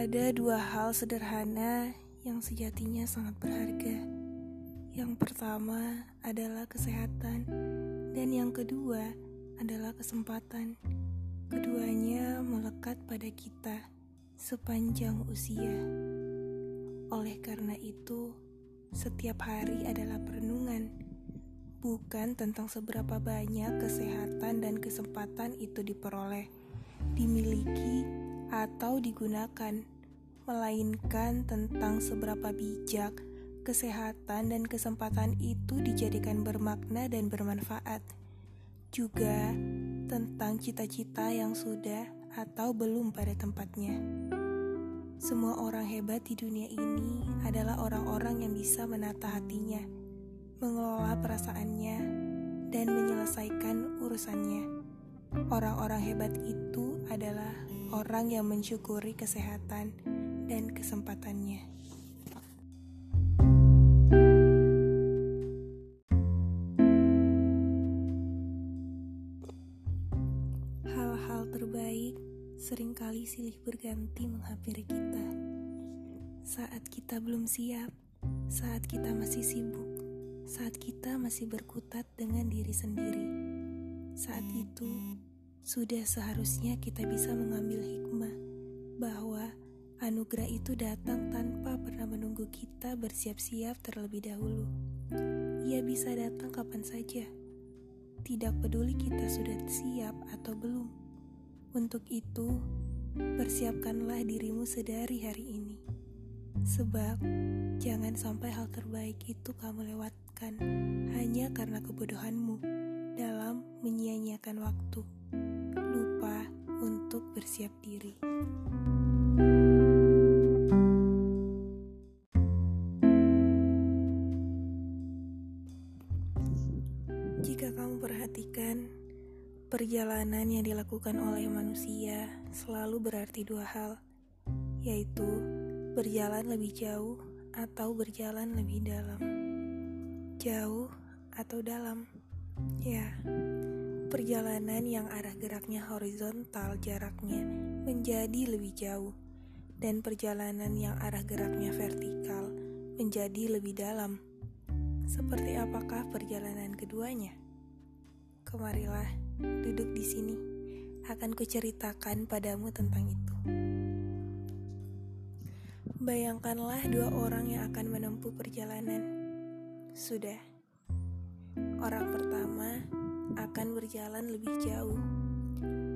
Ada dua hal sederhana yang sejatinya sangat berharga. Yang pertama adalah kesehatan, dan yang kedua adalah kesempatan. Keduanya melekat pada kita sepanjang usia. Oleh karena itu, setiap hari adalah perenungan, bukan tentang seberapa banyak kesehatan dan kesempatan itu diperoleh, dimiliki, atau digunakan, melainkan tentang seberapa bijak kesehatan dan kesempatan itu dijadikan bermakna dan bermanfaat. Juga tentang cita-cita yang sudah atau belum pada tempatnya. Semua orang hebat di dunia ini adalah orang-orang yang bisa menata hatinya, mengelola perasaannya, dan menyelesaikan urusannya. Orang-orang hebat itu adalah orang yang mensyukuri kesehatan dan kesempatannya. Hal-hal terbaik sering kali silih berganti menghampiri kita. Saat kita belum siap, saat kita masih sibuk, saat kita masih berkutat dengan diri sendiri. Saat itu, sudah seharusnya kita bisa mengambil hikmah bahwa anugerah itu datang tanpa pernah menunggu kita bersiap-siap terlebih dahulu. Ia bisa datang kapan saja, tidak peduli kita sudah siap atau belum. Untuk itu, persiapkanlah dirimu sedari hari ini, sebab jangan sampai hal terbaik itu kamu lewatkan hanya karena kebodohanmu dalam menyia-nyiakan waktu lupa untuk bersiap diri. Jika kamu perhatikan, perjalanan yang dilakukan oleh manusia selalu berarti dua hal, yaitu berjalan lebih jauh atau berjalan lebih dalam. Jauh atau dalam, ya. Perjalanan yang arah geraknya horizontal jaraknya menjadi lebih jauh, dan perjalanan yang arah geraknya vertikal menjadi lebih dalam. Seperti apakah perjalanan keduanya? Kemarilah duduk di sini, akan kuceritakan padamu tentang itu. Bayangkanlah dua orang yang akan menempuh perjalanan. Sudah, orang pertama akan berjalan lebih jauh.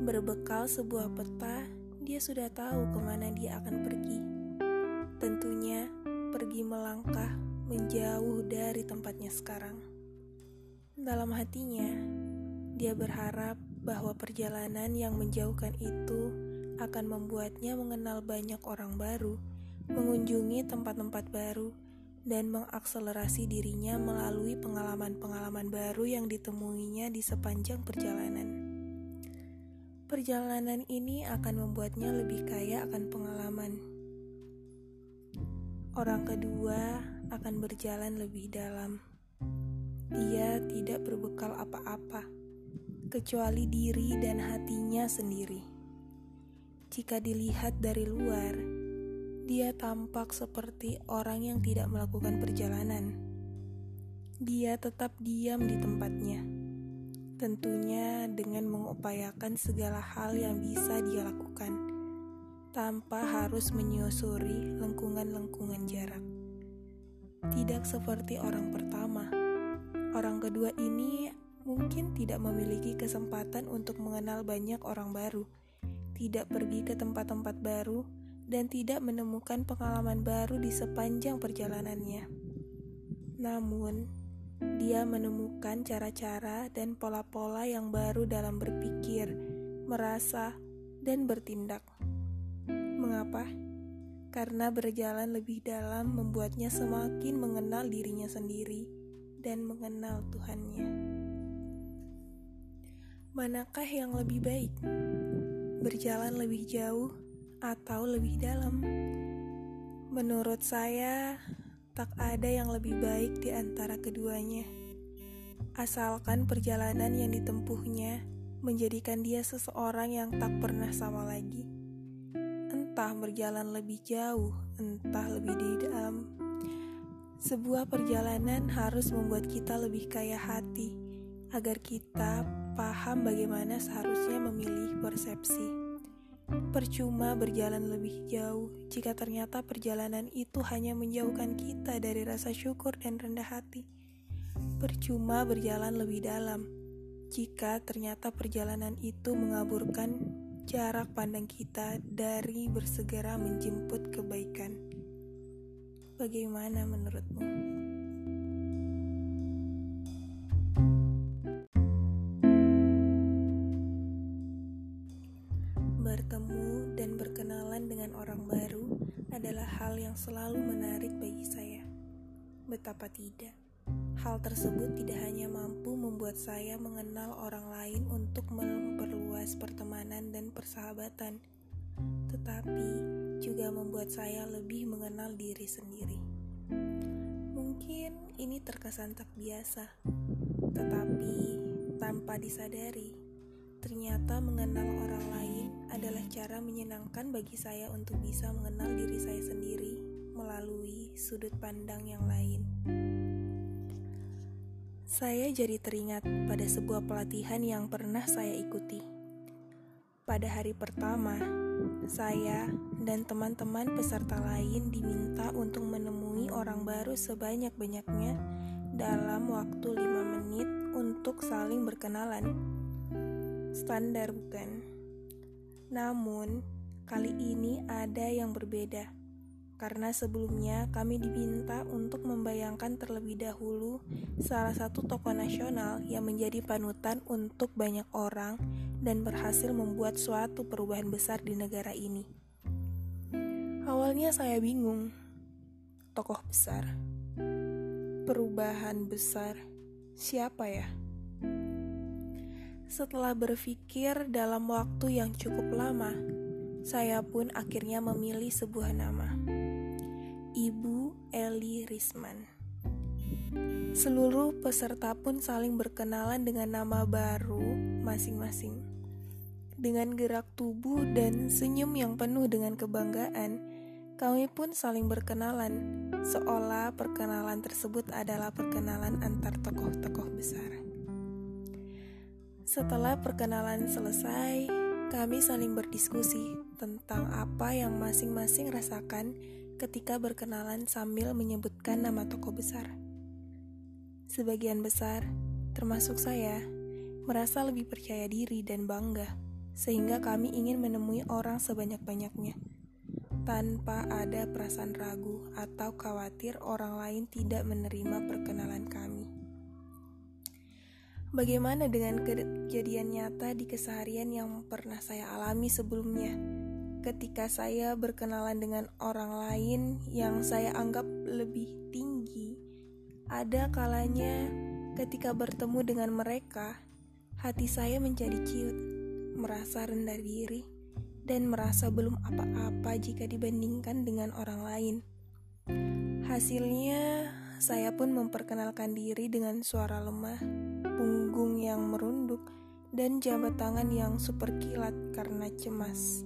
Berbekal sebuah peta, dia sudah tahu ke mana dia akan pergi. Tentunya pergi melangkah menjauh dari tempatnya sekarang. Dalam hatinya, dia berharap bahwa perjalanan yang menjauhkan itu akan membuatnya mengenal banyak orang baru, mengunjungi tempat-tempat baru, dan mengakselerasi dirinya melalui pengalaman-pengalaman baru yang ditemuinya di sepanjang perjalanan. Perjalanan ini akan membuatnya lebih kaya akan pengalaman. Orang kedua akan berjalan lebih dalam. Dia tidak berbekal apa-apa, kecuali diri dan hatinya sendiri. Jika dilihat dari luar, dia tampak seperti orang yang tidak melakukan perjalanan. Dia tetap diam di tempatnya, tentunya dengan mengupayakan segala hal yang bisa dia lakukan tanpa harus menyusuri lengkungan-lengkungan jarak. Tidak seperti orang pertama, orang kedua ini mungkin tidak memiliki kesempatan untuk mengenal banyak orang baru, tidak pergi ke tempat-tempat baru dan tidak menemukan pengalaman baru di sepanjang perjalanannya. Namun, dia menemukan cara-cara dan pola-pola yang baru dalam berpikir, merasa, dan bertindak. Mengapa? Karena berjalan lebih dalam membuatnya semakin mengenal dirinya sendiri dan mengenal Tuhannya. Manakah yang lebih baik? Berjalan lebih jauh atau lebih dalam. Menurut saya, tak ada yang lebih baik di antara keduanya. Asalkan perjalanan yang ditempuhnya menjadikan dia seseorang yang tak pernah sama lagi. entah berjalan lebih jauh, entah lebih di dalam. Sebuah perjalanan harus membuat kita lebih kaya hati, agar kita paham bagaimana seharusnya memilih persepsi. Percuma berjalan lebih jauh jika ternyata perjalanan itu hanya menjauhkan kita dari rasa syukur dan rendah hati. Percuma berjalan lebih dalam jika ternyata perjalanan itu mengaburkan jarak pandang kita dari bersegera menjemput kebaikan. Bagaimana menurutmu? Bertemu dan berkenalan dengan orang baru adalah hal yang selalu menarik bagi saya. Betapa tidak, hal tersebut tidak hanya mampu membuat saya mengenal orang lain untuk memperluas pertemanan dan persahabatan, tetapi juga membuat saya lebih mengenal diri sendiri. Mungkin ini terkesan tak biasa, tetapi tanpa disadari Ternyata mengenal orang lain adalah cara menyenangkan bagi saya untuk bisa mengenal diri saya sendiri melalui sudut pandang yang lain. Saya jadi teringat pada sebuah pelatihan yang pernah saya ikuti. Pada hari pertama, saya dan teman-teman peserta lain diminta untuk menemui orang baru sebanyak-banyaknya dalam waktu lima menit untuk saling berkenalan standar bukan? Namun, kali ini ada yang berbeda. Karena sebelumnya kami diminta untuk membayangkan terlebih dahulu salah satu tokoh nasional yang menjadi panutan untuk banyak orang dan berhasil membuat suatu perubahan besar di negara ini. Awalnya saya bingung. Tokoh besar. Perubahan besar. Siapa ya? Setelah berpikir dalam waktu yang cukup lama, saya pun akhirnya memilih sebuah nama. Ibu Eli Risman. Seluruh peserta pun saling berkenalan dengan nama baru masing-masing. Dengan gerak tubuh dan senyum yang penuh dengan kebanggaan, kami pun saling berkenalan, seolah perkenalan tersebut adalah perkenalan antar tokoh-tokoh besar. Setelah perkenalan selesai, kami saling berdiskusi tentang apa yang masing-masing rasakan ketika berkenalan sambil menyebutkan nama tokoh besar. Sebagian besar, termasuk saya, merasa lebih percaya diri dan bangga, sehingga kami ingin menemui orang sebanyak-banyaknya tanpa ada perasaan ragu atau khawatir orang lain tidak menerima perkenalan kami. Bagaimana dengan kejadian nyata di keseharian yang pernah saya alami sebelumnya? Ketika saya berkenalan dengan orang lain yang saya anggap lebih tinggi, ada kalanya ketika bertemu dengan mereka, hati saya menjadi ciut, merasa rendah diri, dan merasa belum apa-apa jika dibandingkan dengan orang lain. Hasilnya, saya pun memperkenalkan diri dengan suara lemah yang merunduk, dan jabat tangan yang super kilat karena cemas.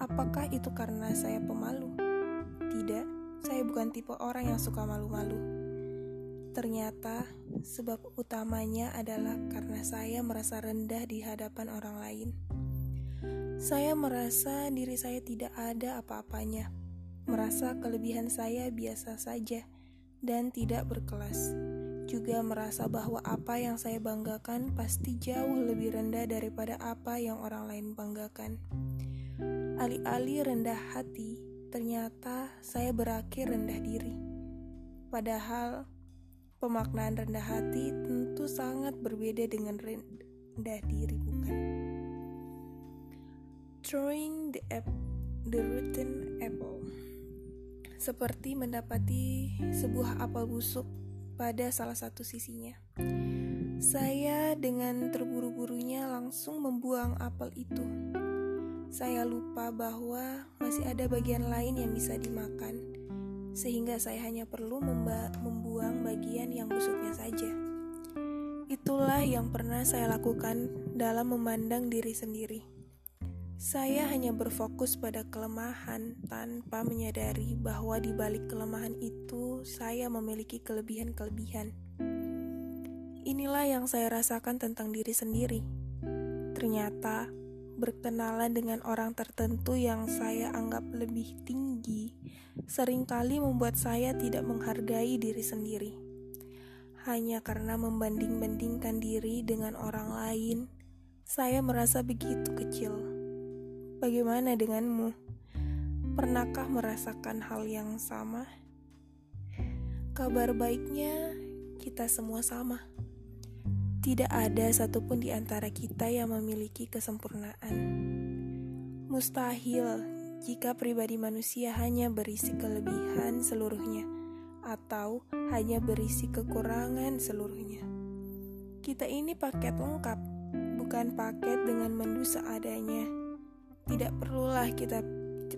Apakah itu karena saya pemalu? Tidak, saya bukan tipe orang yang suka malu-malu. Ternyata, sebab utamanya adalah karena saya merasa rendah di hadapan orang lain. Saya merasa diri saya tidak ada apa-apanya, merasa kelebihan saya biasa saja dan tidak berkelas juga merasa bahwa apa yang saya banggakan pasti jauh lebih rendah daripada apa yang orang lain banggakan. Alih-alih rendah hati, ternyata saya berakhir rendah diri. Padahal, pemaknaan rendah hati tentu sangat berbeda dengan rendah diri, bukan? Throwing the, ap the rotten apple seperti mendapati sebuah apel busuk pada salah satu sisinya. Saya dengan terburu-burunya langsung membuang apel itu. Saya lupa bahwa masih ada bagian lain yang bisa dimakan, sehingga saya hanya perlu membuang bagian yang busuknya saja. Itulah yang pernah saya lakukan dalam memandang diri sendiri. Saya hanya berfokus pada kelemahan tanpa menyadari bahwa di balik kelemahan itu saya memiliki kelebihan-kelebihan. Inilah yang saya rasakan tentang diri sendiri. Ternyata berkenalan dengan orang tertentu yang saya anggap lebih tinggi sering kali membuat saya tidak menghargai diri sendiri. Hanya karena membanding-bandingkan diri dengan orang lain, saya merasa begitu kecil. Bagaimana denganmu? Pernahkah merasakan hal yang sama? Kabar baiknya, kita semua sama. Tidak ada satupun di antara kita yang memiliki kesempurnaan. Mustahil jika pribadi manusia hanya berisi kelebihan seluruhnya, atau hanya berisi kekurangan seluruhnya. Kita ini paket lengkap, bukan paket dengan menu seadanya tidak perlulah kita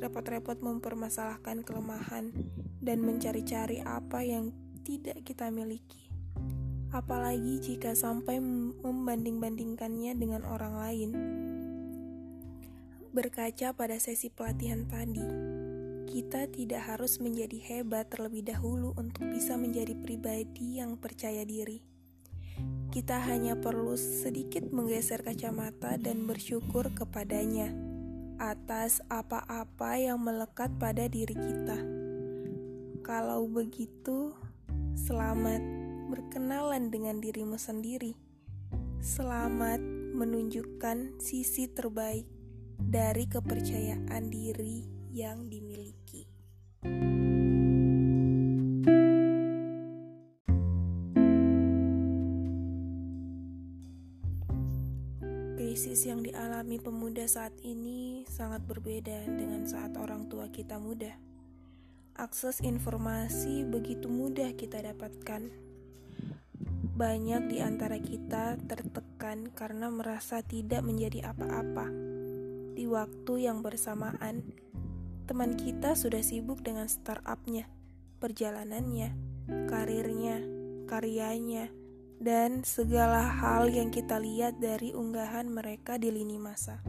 repot-repot mempermasalahkan kelemahan dan mencari-cari apa yang tidak kita miliki. Apalagi jika sampai membanding-bandingkannya dengan orang lain. Berkaca pada sesi pelatihan tadi, kita tidak harus menjadi hebat terlebih dahulu untuk bisa menjadi pribadi yang percaya diri. Kita hanya perlu sedikit menggeser kacamata dan bersyukur kepadanya atas apa-apa yang melekat pada diri kita. Kalau begitu, selamat berkenalan dengan dirimu sendiri. Selamat menunjukkan sisi terbaik dari kepercayaan diri yang dimiliki. Krisis dialami pemuda saat ini sangat berbeda dengan saat orang tua kita muda. Akses informasi begitu mudah kita dapatkan. Banyak di antara kita tertekan karena merasa tidak menjadi apa-apa. Di waktu yang bersamaan, teman kita sudah sibuk dengan startupnya, perjalanannya, karirnya, karyanya, dan segala hal yang kita lihat dari unggahan mereka di lini masa.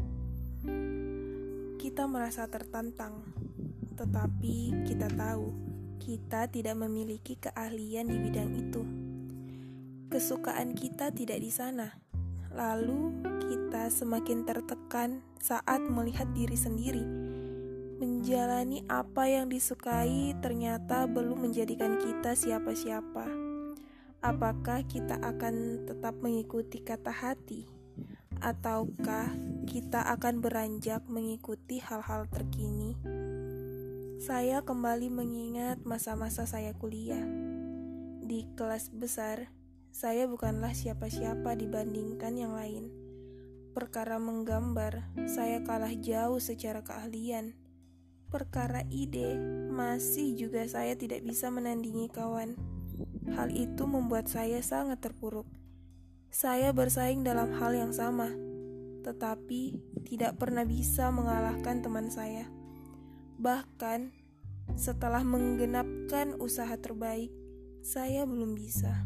Kita merasa tertantang, tetapi kita tahu kita tidak memiliki keahlian di bidang itu. Kesukaan kita tidak di sana. Lalu kita semakin tertekan saat melihat diri sendiri. Menjalani apa yang disukai ternyata belum menjadikan kita siapa-siapa apakah kita akan tetap mengikuti kata hati, ataukah kita akan beranjak mengikuti hal-hal terkini? Saya kembali mengingat masa-masa saya kuliah. Di kelas besar, saya bukanlah siapa-siapa dibandingkan yang lain. Perkara menggambar, saya kalah jauh secara keahlian. Perkara ide, masih juga saya tidak bisa menandingi kawan. Hal itu membuat saya sangat terpuruk. Saya bersaing dalam hal yang sama, tetapi tidak pernah bisa mengalahkan teman saya. Bahkan setelah menggenapkan usaha terbaik, saya belum bisa.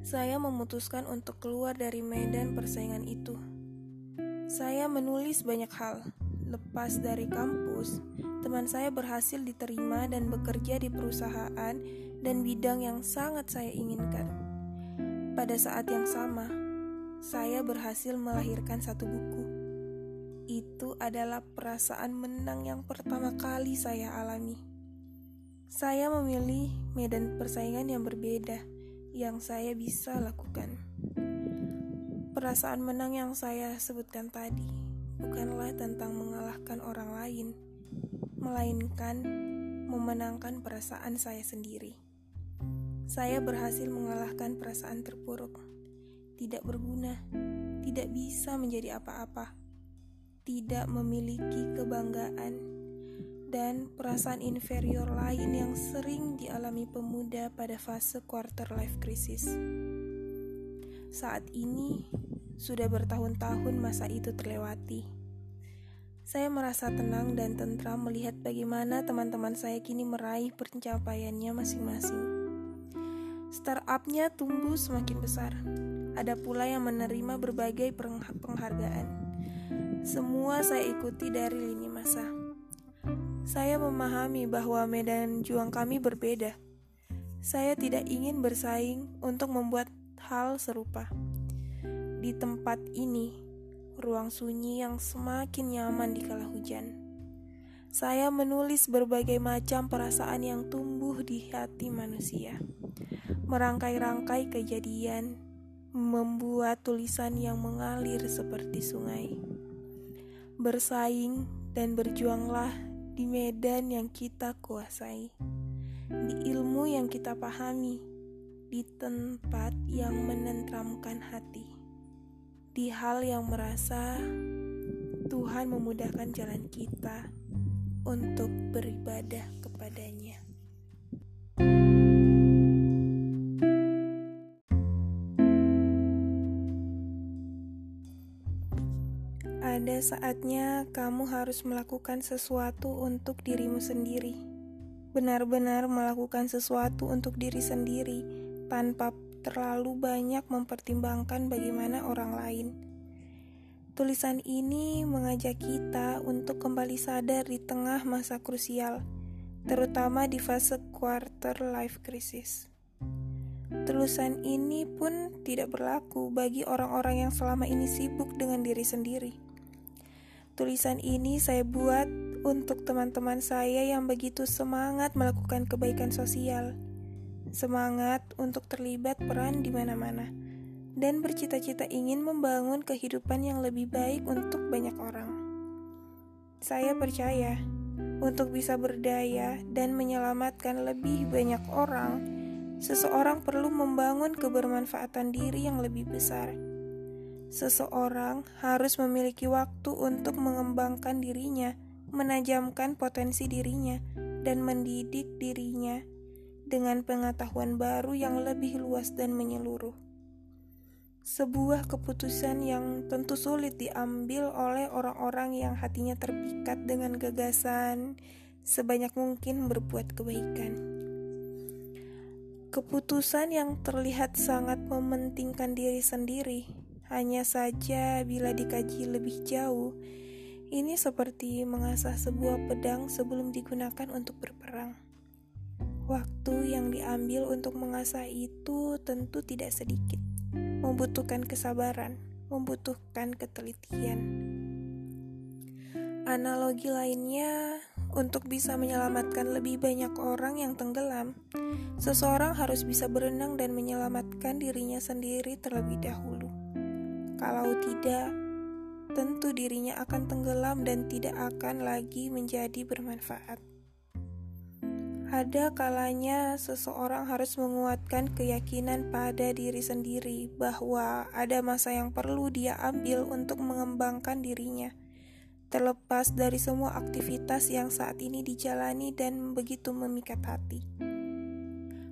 Saya memutuskan untuk keluar dari medan persaingan itu. Saya menulis banyak hal. Lepas dari kampus, teman saya berhasil diterima dan bekerja di perusahaan dan bidang yang sangat saya inginkan. Pada saat yang sama, saya berhasil melahirkan satu buku. Itu adalah perasaan menang yang pertama kali saya alami. Saya memilih medan persaingan yang berbeda yang saya bisa lakukan. Perasaan menang yang saya sebutkan tadi bukanlah tentang mengalahkan orang lain, melainkan memenangkan perasaan saya sendiri. Saya berhasil mengalahkan perasaan terpuruk, tidak berguna, tidak bisa menjadi apa-apa, tidak memiliki kebanggaan, dan perasaan inferior lain yang sering dialami pemuda pada fase quarter life crisis. Saat ini, sudah bertahun-tahun masa itu terlewati. Saya merasa tenang dan tentram melihat bagaimana teman-teman saya kini meraih pencapaiannya masing-masing. Startupnya tumbuh semakin besar. Ada pula yang menerima berbagai penghargaan. Semua saya ikuti dari lini masa. Saya memahami bahwa medan juang kami berbeda. Saya tidak ingin bersaing untuk membuat hal serupa. Di tempat ini, ruang sunyi yang semakin nyaman di kala hujan. Saya menulis berbagai macam perasaan yang tumbuh di hati manusia. Merangkai-rangkai kejadian, membuat tulisan yang mengalir seperti sungai. Bersaing dan berjuanglah di medan yang kita kuasai, di ilmu yang kita pahami di tempat yang menentramkan hati, di hal yang merasa Tuhan memudahkan jalan kita untuk beribadah kepadanya. Ada saatnya kamu harus melakukan sesuatu untuk dirimu sendiri. Benar-benar melakukan sesuatu untuk diri sendiri tanpa terlalu banyak mempertimbangkan bagaimana orang lain. Tulisan ini mengajak kita untuk kembali sadar di tengah masa krusial, terutama di fase quarter life crisis. Tulisan ini pun tidak berlaku bagi orang-orang yang selama ini sibuk dengan diri sendiri. Tulisan ini saya buat untuk teman-teman saya yang begitu semangat melakukan kebaikan sosial semangat untuk terlibat peran di mana-mana, dan bercita-cita ingin membangun kehidupan yang lebih baik untuk banyak orang. Saya percaya, untuk bisa berdaya dan menyelamatkan lebih banyak orang, seseorang perlu membangun kebermanfaatan diri yang lebih besar. Seseorang harus memiliki waktu untuk mengembangkan dirinya, menajamkan potensi dirinya, dan mendidik dirinya dengan pengetahuan baru yang lebih luas dan menyeluruh. Sebuah keputusan yang tentu sulit diambil oleh orang-orang yang hatinya terpikat dengan gagasan sebanyak mungkin berbuat kebaikan. Keputusan yang terlihat sangat mementingkan diri sendiri, hanya saja bila dikaji lebih jauh, ini seperti mengasah sebuah pedang sebelum digunakan untuk berperang. Waktu yang diambil untuk mengasah itu tentu tidak sedikit, membutuhkan kesabaran, membutuhkan ketelitian. Analogi lainnya, untuk bisa menyelamatkan lebih banyak orang yang tenggelam, seseorang harus bisa berenang dan menyelamatkan dirinya sendiri terlebih dahulu. Kalau tidak, tentu dirinya akan tenggelam dan tidak akan lagi menjadi bermanfaat. Ada kalanya seseorang harus menguatkan keyakinan pada diri sendiri bahwa ada masa yang perlu dia ambil untuk mengembangkan dirinya, terlepas dari semua aktivitas yang saat ini dijalani dan begitu memikat hati.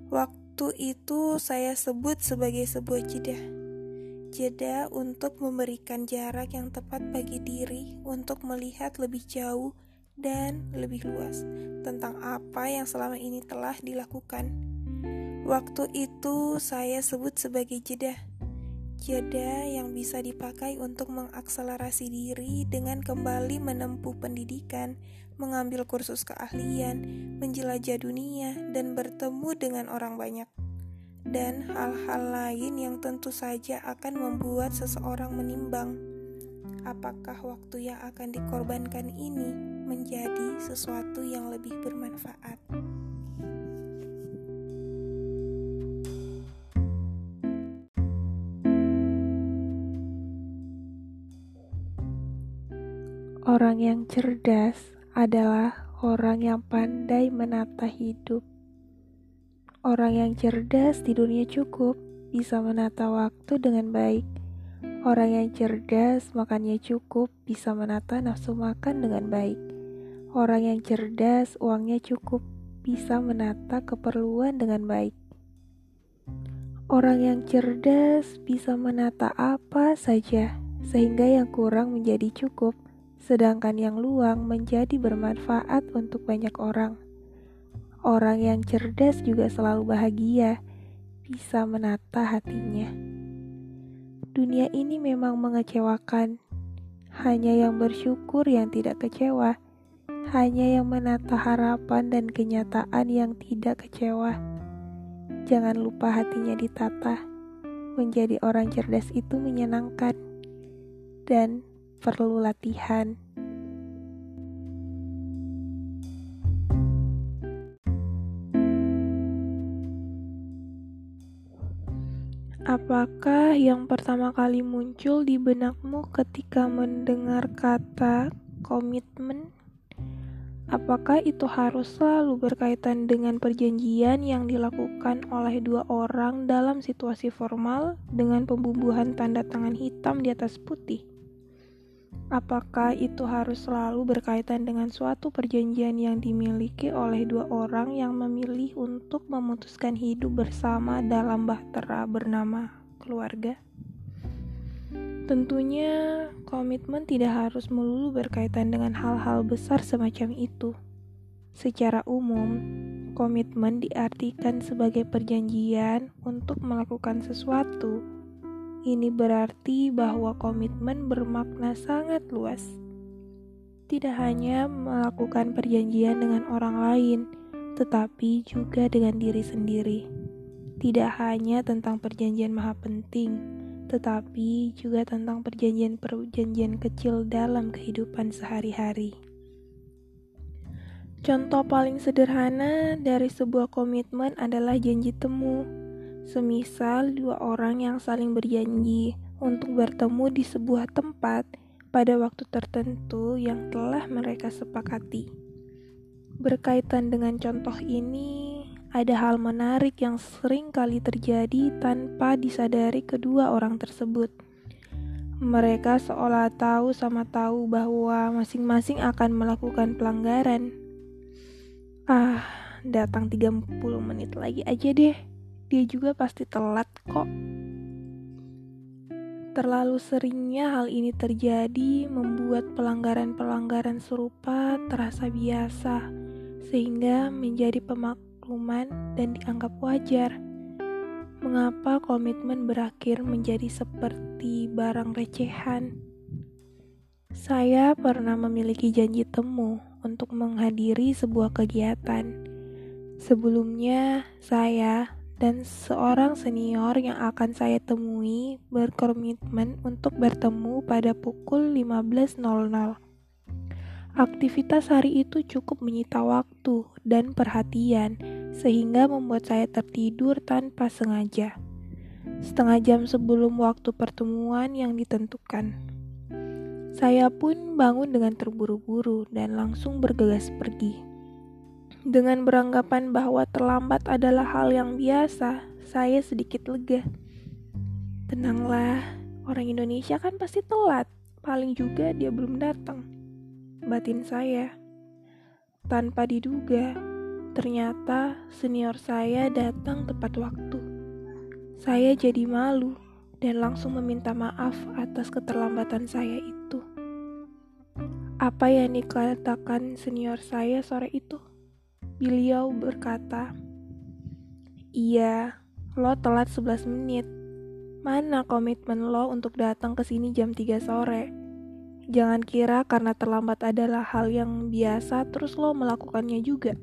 Waktu itu saya sebut sebagai sebuah jeda. Jeda untuk memberikan jarak yang tepat bagi diri untuk melihat lebih jauh dan lebih luas tentang apa yang selama ini telah dilakukan. Waktu itu saya sebut sebagai jeda. Jeda yang bisa dipakai untuk mengakselerasi diri dengan kembali menempuh pendidikan, mengambil kursus keahlian, menjelajah dunia, dan bertemu dengan orang banyak. Dan hal-hal lain yang tentu saja akan membuat seseorang menimbang apakah waktu yang akan dikorbankan ini menjadi sesuatu yang lebih bermanfaat. Orang yang cerdas adalah orang yang pandai menata hidup. Orang yang cerdas di dunia cukup bisa menata waktu dengan baik. Orang yang cerdas makannya cukup bisa menata nafsu makan dengan baik. Orang yang cerdas, uangnya cukup bisa menata keperluan dengan baik. Orang yang cerdas bisa menata apa saja, sehingga yang kurang menjadi cukup, sedangkan yang luang menjadi bermanfaat untuk banyak orang. Orang yang cerdas juga selalu bahagia, bisa menata hatinya. Dunia ini memang mengecewakan, hanya yang bersyukur yang tidak kecewa, hanya yang menata harapan dan kenyataan yang tidak kecewa. Jangan lupa hatinya ditata. Menjadi orang cerdas itu menyenangkan dan perlu latihan. Apakah yang pertama kali muncul di benakmu ketika mendengar kata komitmen? Apakah itu harus selalu berkaitan dengan perjanjian yang dilakukan oleh dua orang dalam situasi formal dengan pembubuhan tanda tangan hitam di atas putih? Apakah itu harus selalu berkaitan dengan suatu perjanjian yang dimiliki oleh dua orang yang memilih untuk memutuskan hidup bersama dalam bahtera bernama keluarga? Tentunya, komitmen tidak harus melulu berkaitan dengan hal-hal besar semacam itu. Secara umum, komitmen diartikan sebagai perjanjian untuk melakukan sesuatu ini berarti bahwa komitmen bermakna sangat luas. Tidak hanya melakukan perjanjian dengan orang lain, tetapi juga dengan diri sendiri. Tidak hanya tentang perjanjian maha penting, tetapi juga tentang perjanjian-perjanjian kecil dalam kehidupan sehari-hari. Contoh paling sederhana dari sebuah komitmen adalah janji temu Semisal dua orang yang saling berjanji untuk bertemu di sebuah tempat pada waktu tertentu yang telah mereka sepakati. Berkaitan dengan contoh ini, ada hal menarik yang sering kali terjadi tanpa disadari kedua orang tersebut. Mereka seolah tahu sama tahu bahwa masing-masing akan melakukan pelanggaran. Ah, datang 30 menit lagi aja deh dia juga pasti telat kok. Terlalu seringnya hal ini terjadi membuat pelanggaran-pelanggaran serupa terasa biasa, sehingga menjadi pemakluman dan dianggap wajar. Mengapa komitmen berakhir menjadi seperti barang recehan? Saya pernah memiliki janji temu untuk menghadiri sebuah kegiatan. Sebelumnya, saya dan seorang senior yang akan saya temui berkomitmen untuk bertemu pada pukul 15.00. Aktivitas hari itu cukup menyita waktu dan perhatian, sehingga membuat saya tertidur tanpa sengaja. Setengah jam sebelum waktu pertemuan yang ditentukan, saya pun bangun dengan terburu-buru dan langsung bergegas pergi. Dengan beranggapan bahwa terlambat adalah hal yang biasa, saya sedikit lega. Tenanglah, orang Indonesia kan pasti telat. Paling juga dia belum datang. Batin saya. Tanpa diduga, ternyata senior saya datang tepat waktu. Saya jadi malu dan langsung meminta maaf atas keterlambatan saya itu. Apa yang dikatakan senior saya sore itu? Beliau berkata, Iya, lo telat 11 menit. Mana komitmen lo untuk datang ke sini jam 3 sore? Jangan kira karena terlambat adalah hal yang biasa terus lo melakukannya juga.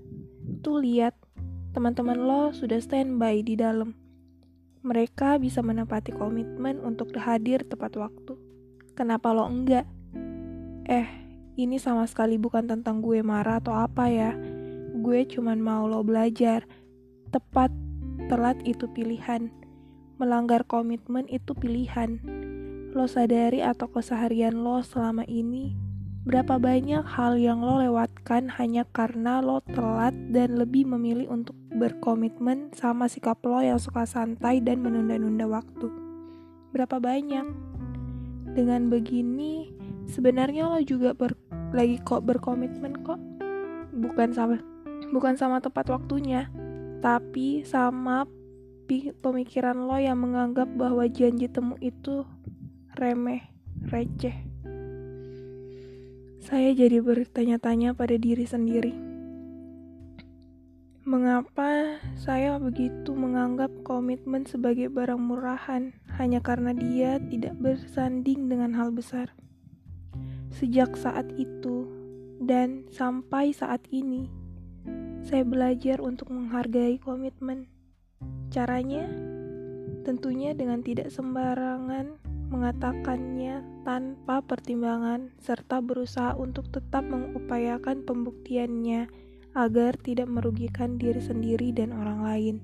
Tuh lihat, teman-teman lo sudah standby di dalam. Mereka bisa menepati komitmen untuk hadir tepat waktu. Kenapa lo enggak? Eh, ini sama sekali bukan tentang gue marah atau apa ya gue cuman mau lo belajar. Tepat, telat itu pilihan. Melanggar komitmen itu pilihan. Lo sadari atau keseharian lo selama ini, berapa banyak hal yang lo lewatkan hanya karena lo telat dan lebih memilih untuk berkomitmen sama sikap lo yang suka santai dan menunda-nunda waktu. Berapa banyak? Dengan begini, sebenarnya lo juga ber, lagi kok berkomitmen kok. Bukan sama bukan sama tepat waktunya, tapi sama pemikiran lo yang menganggap bahwa janji temu itu remeh, receh. Saya jadi bertanya-tanya pada diri sendiri. Mengapa saya begitu menganggap komitmen sebagai barang murahan hanya karena dia tidak bersanding dengan hal besar? Sejak saat itu dan sampai saat ini, saya belajar untuk menghargai komitmen. Caranya tentunya dengan tidak sembarangan mengatakannya tanpa pertimbangan serta berusaha untuk tetap mengupayakan pembuktiannya agar tidak merugikan diri sendiri dan orang lain.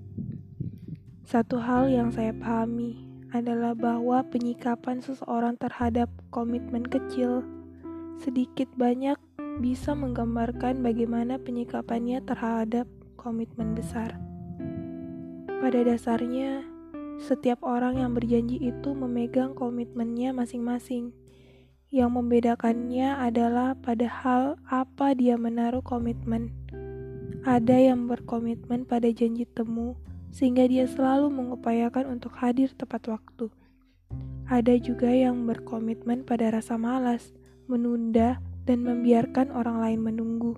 Satu hal yang saya pahami adalah bahwa penyikapan seseorang terhadap komitmen kecil sedikit banyak bisa menggambarkan bagaimana penyikapannya terhadap komitmen besar. Pada dasarnya, setiap orang yang berjanji itu memegang komitmennya masing-masing. Yang membedakannya adalah pada hal apa dia menaruh komitmen. Ada yang berkomitmen pada janji temu, sehingga dia selalu mengupayakan untuk hadir tepat waktu. Ada juga yang berkomitmen pada rasa malas, menunda, dan membiarkan orang lain menunggu.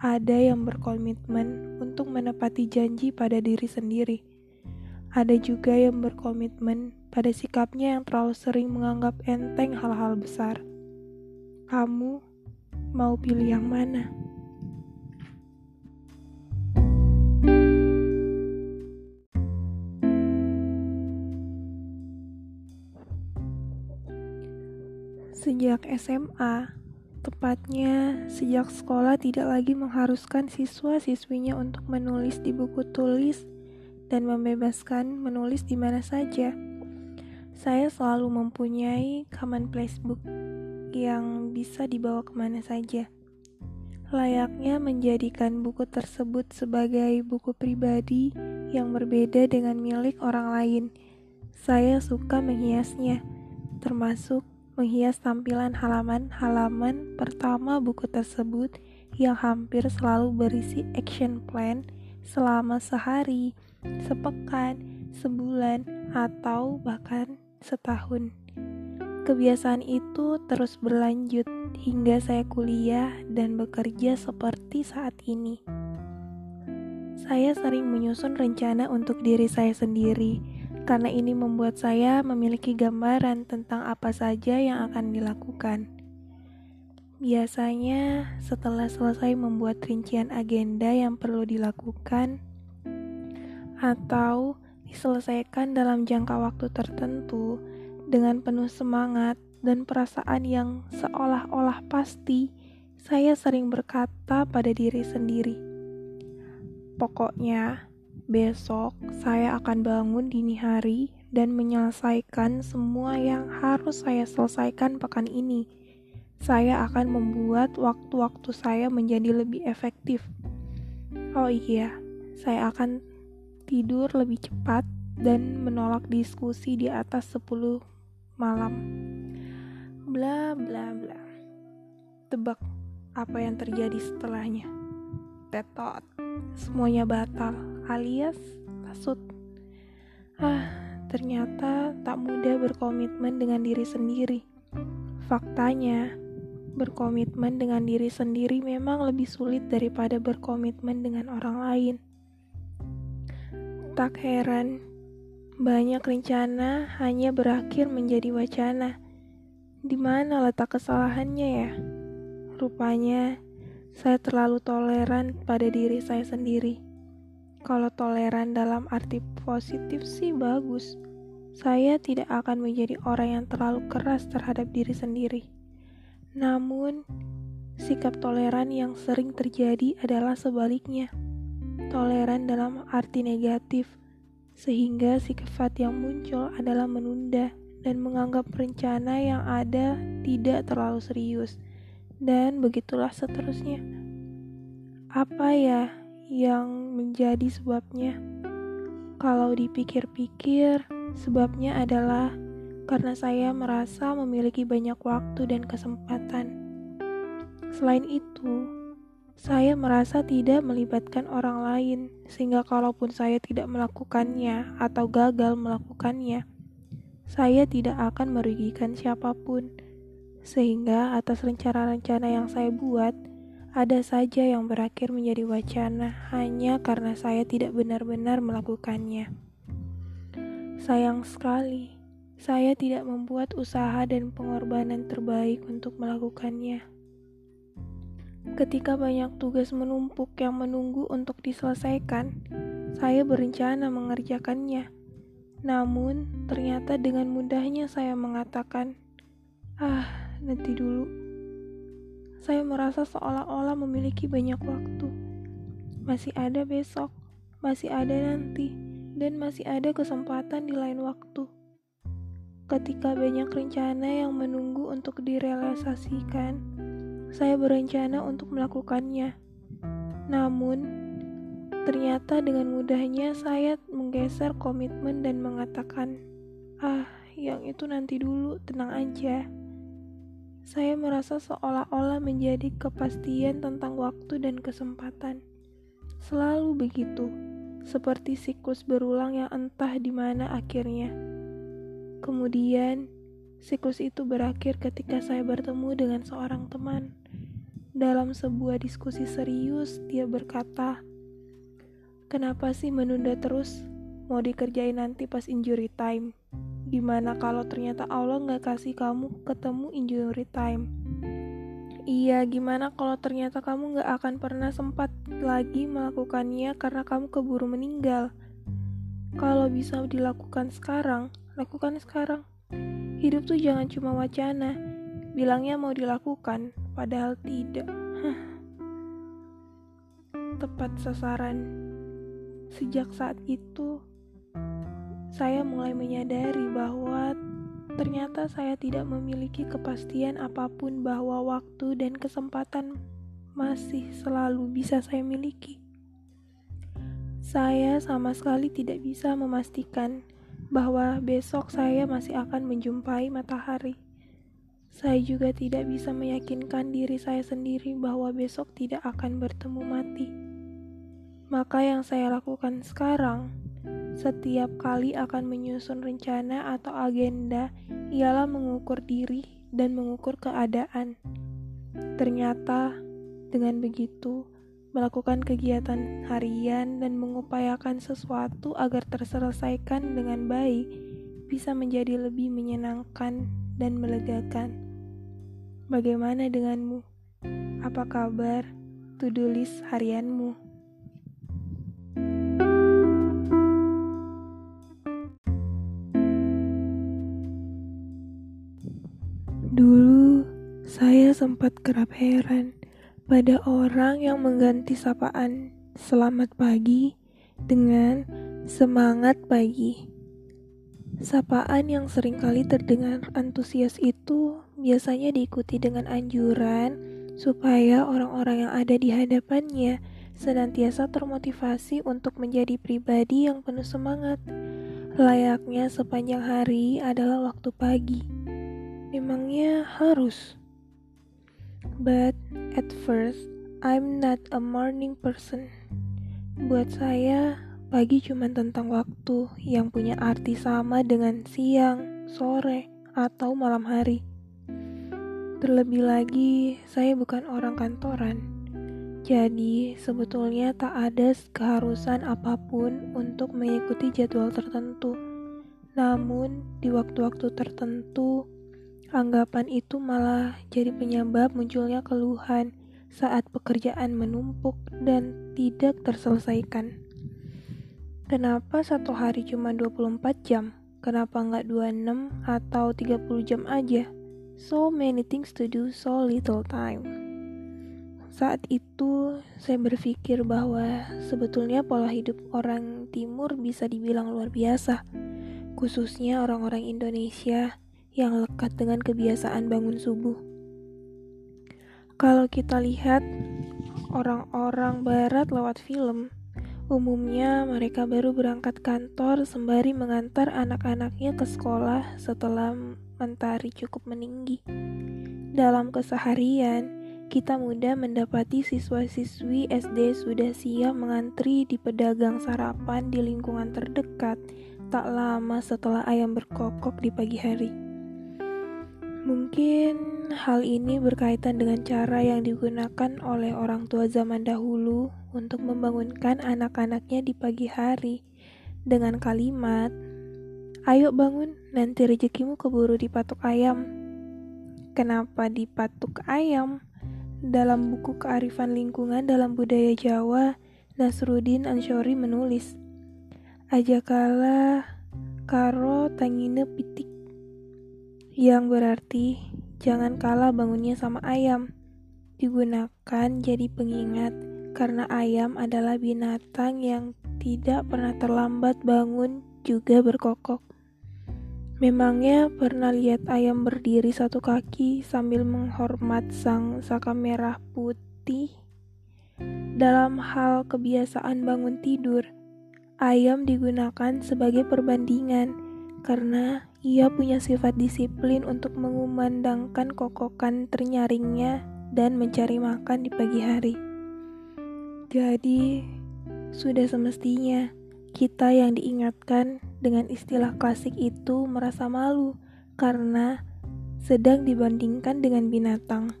Ada yang berkomitmen untuk menepati janji pada diri sendiri. Ada juga yang berkomitmen pada sikapnya yang terlalu sering menganggap enteng hal-hal besar. Kamu mau pilih yang mana? Sejak SMA, Tepatnya, sejak sekolah tidak lagi mengharuskan siswa-siswinya untuk menulis di buku tulis dan membebaskan menulis di mana saja. Saya selalu mempunyai common place book yang bisa dibawa ke mana saja. Layaknya menjadikan buku tersebut sebagai buku pribadi yang berbeda dengan milik orang lain. Saya suka menghiasnya, termasuk menghias tampilan halaman-halaman pertama buku tersebut yang hampir selalu berisi action plan selama sehari, sepekan, sebulan, atau bahkan setahun. Kebiasaan itu terus berlanjut hingga saya kuliah dan bekerja seperti saat ini. Saya sering menyusun rencana untuk diri saya sendiri karena ini membuat saya memiliki gambaran tentang apa saja yang akan dilakukan. Biasanya, setelah selesai membuat rincian agenda yang perlu dilakukan, atau diselesaikan dalam jangka waktu tertentu dengan penuh semangat dan perasaan yang seolah-olah pasti, saya sering berkata pada diri sendiri, "Pokoknya, Besok saya akan bangun dini hari dan menyelesaikan semua yang harus saya selesaikan pekan ini. Saya akan membuat waktu-waktu saya menjadi lebih efektif. Oh iya, saya akan tidur lebih cepat dan menolak diskusi di atas 10 malam. Bla bla bla. Tebak apa yang terjadi setelahnya? Tetot. Semuanya batal alias pasut. Ah, ternyata tak mudah berkomitmen dengan diri sendiri. Faktanya, berkomitmen dengan diri sendiri memang lebih sulit daripada berkomitmen dengan orang lain. Tak heran, banyak rencana hanya berakhir menjadi wacana. Di mana letak kesalahannya ya? Rupanya, saya terlalu toleran pada diri saya sendiri. Kalau toleran dalam arti positif sih bagus. Saya tidak akan menjadi orang yang terlalu keras terhadap diri sendiri. Namun, sikap toleran yang sering terjadi adalah sebaliknya. Toleran dalam arti negatif, sehingga sifat yang muncul adalah menunda dan menganggap rencana yang ada tidak terlalu serius, dan begitulah seterusnya. Apa ya yang menjadi sebabnya. Kalau dipikir-pikir, sebabnya adalah karena saya merasa memiliki banyak waktu dan kesempatan. Selain itu, saya merasa tidak melibatkan orang lain, sehingga kalaupun saya tidak melakukannya atau gagal melakukannya, saya tidak akan merugikan siapa pun. Sehingga atas rencana-rencana yang saya buat, ada saja yang berakhir menjadi wacana hanya karena saya tidak benar-benar melakukannya. Sayang sekali, saya tidak membuat usaha dan pengorbanan terbaik untuk melakukannya. Ketika banyak tugas menumpuk yang menunggu untuk diselesaikan, saya berencana mengerjakannya. Namun, ternyata dengan mudahnya saya mengatakan, "Ah, nanti dulu." Saya merasa seolah-olah memiliki banyak waktu. Masih ada besok, masih ada nanti, dan masih ada kesempatan di lain waktu. Ketika banyak rencana yang menunggu untuk direalisasikan, saya berencana untuk melakukannya. Namun, Ternyata dengan mudahnya saya menggeser komitmen dan mengatakan, "Ah, yang itu nanti dulu, tenang aja." Saya merasa seolah-olah menjadi kepastian tentang waktu dan kesempatan. Selalu begitu, seperti siklus berulang yang entah di mana akhirnya. Kemudian, siklus itu berakhir ketika saya bertemu dengan seorang teman. Dalam sebuah diskusi serius, dia berkata, Kenapa sih menunda terus? Mau dikerjain nanti pas injury time. Gimana kalau ternyata Allah nggak kasih kamu ketemu injury time? Iya, gimana kalau ternyata kamu nggak akan pernah sempat lagi melakukannya karena kamu keburu meninggal? Kalau bisa dilakukan sekarang, lakukan sekarang. Hidup tuh jangan cuma wacana. Bilangnya mau dilakukan, padahal tidak. Tepat sasaran. Sejak saat itu, saya mulai menyadari bahwa ternyata saya tidak memiliki kepastian apa pun bahwa waktu dan kesempatan masih selalu bisa saya miliki. Saya sama sekali tidak bisa memastikan bahwa besok saya masih akan menjumpai matahari. Saya juga tidak bisa meyakinkan diri saya sendiri bahwa besok tidak akan bertemu mati. Maka yang saya lakukan sekarang, setiap kali akan menyusun rencana atau agenda, ialah mengukur diri dan mengukur keadaan. Ternyata, dengan begitu, melakukan kegiatan harian dan mengupayakan sesuatu agar terselesaikan dengan baik bisa menjadi lebih menyenangkan dan melegakan. Bagaimana denganmu? Apa kabar? To-do list harianmu. Dulu, saya sempat kerap heran pada orang yang mengganti sapaan "selamat pagi" dengan "semangat pagi". Sapaan yang sering kali terdengar antusias itu biasanya diikuti dengan anjuran supaya orang-orang yang ada di hadapannya senantiasa termotivasi untuk menjadi pribadi yang penuh semangat. Layaknya sepanjang hari adalah waktu pagi. Memangnya harus? But at first, I'm not a morning person. Buat saya, pagi cuma tentang waktu yang punya arti sama dengan siang, sore, atau malam hari. Terlebih lagi, saya bukan orang kantoran. Jadi, sebetulnya tak ada keharusan apa pun untuk mengikuti jadwal tertentu. Namun, di waktu-waktu tertentu, Anggapan itu malah jadi penyebab munculnya keluhan saat pekerjaan menumpuk dan tidak terselesaikan. Kenapa satu hari cuma 24 jam? Kenapa nggak 26 atau 30 jam aja? So many things to do, so little time. Saat itu, saya berpikir bahwa sebetulnya pola hidup orang timur bisa dibilang luar biasa, khususnya orang-orang Indonesia yang lekat dengan kebiasaan bangun subuh. Kalau kita lihat orang-orang barat lewat film, umumnya mereka baru berangkat kantor sembari mengantar anak-anaknya ke sekolah setelah mentari cukup meninggi. Dalam keseharian, kita mudah mendapati siswa-siswi SD sudah siap mengantri di pedagang sarapan di lingkungan terdekat tak lama setelah ayam berkokok di pagi hari. Mungkin hal ini berkaitan dengan cara yang digunakan oleh orang tua zaman dahulu untuk membangunkan anak-anaknya di pagi hari dengan kalimat, Ayo bangun, nanti rezekimu keburu dipatuk ayam. Kenapa dipatuk ayam? Dalam buku kearifan lingkungan dalam budaya Jawa, Nasruddin Ansyori menulis, Ajakala karo tangine pitik, yang berarti jangan kalah bangunnya sama ayam. Digunakan jadi pengingat karena ayam adalah binatang yang tidak pernah terlambat bangun juga berkokok. Memangnya pernah lihat ayam berdiri satu kaki sambil menghormat sang saka merah putih? Dalam hal kebiasaan bangun tidur, ayam digunakan sebagai perbandingan karena ia punya sifat disiplin untuk mengumandangkan kokokan ternyaringnya dan mencari makan di pagi hari. Jadi, sudah semestinya kita yang diingatkan dengan istilah klasik itu merasa malu karena sedang dibandingkan dengan binatang.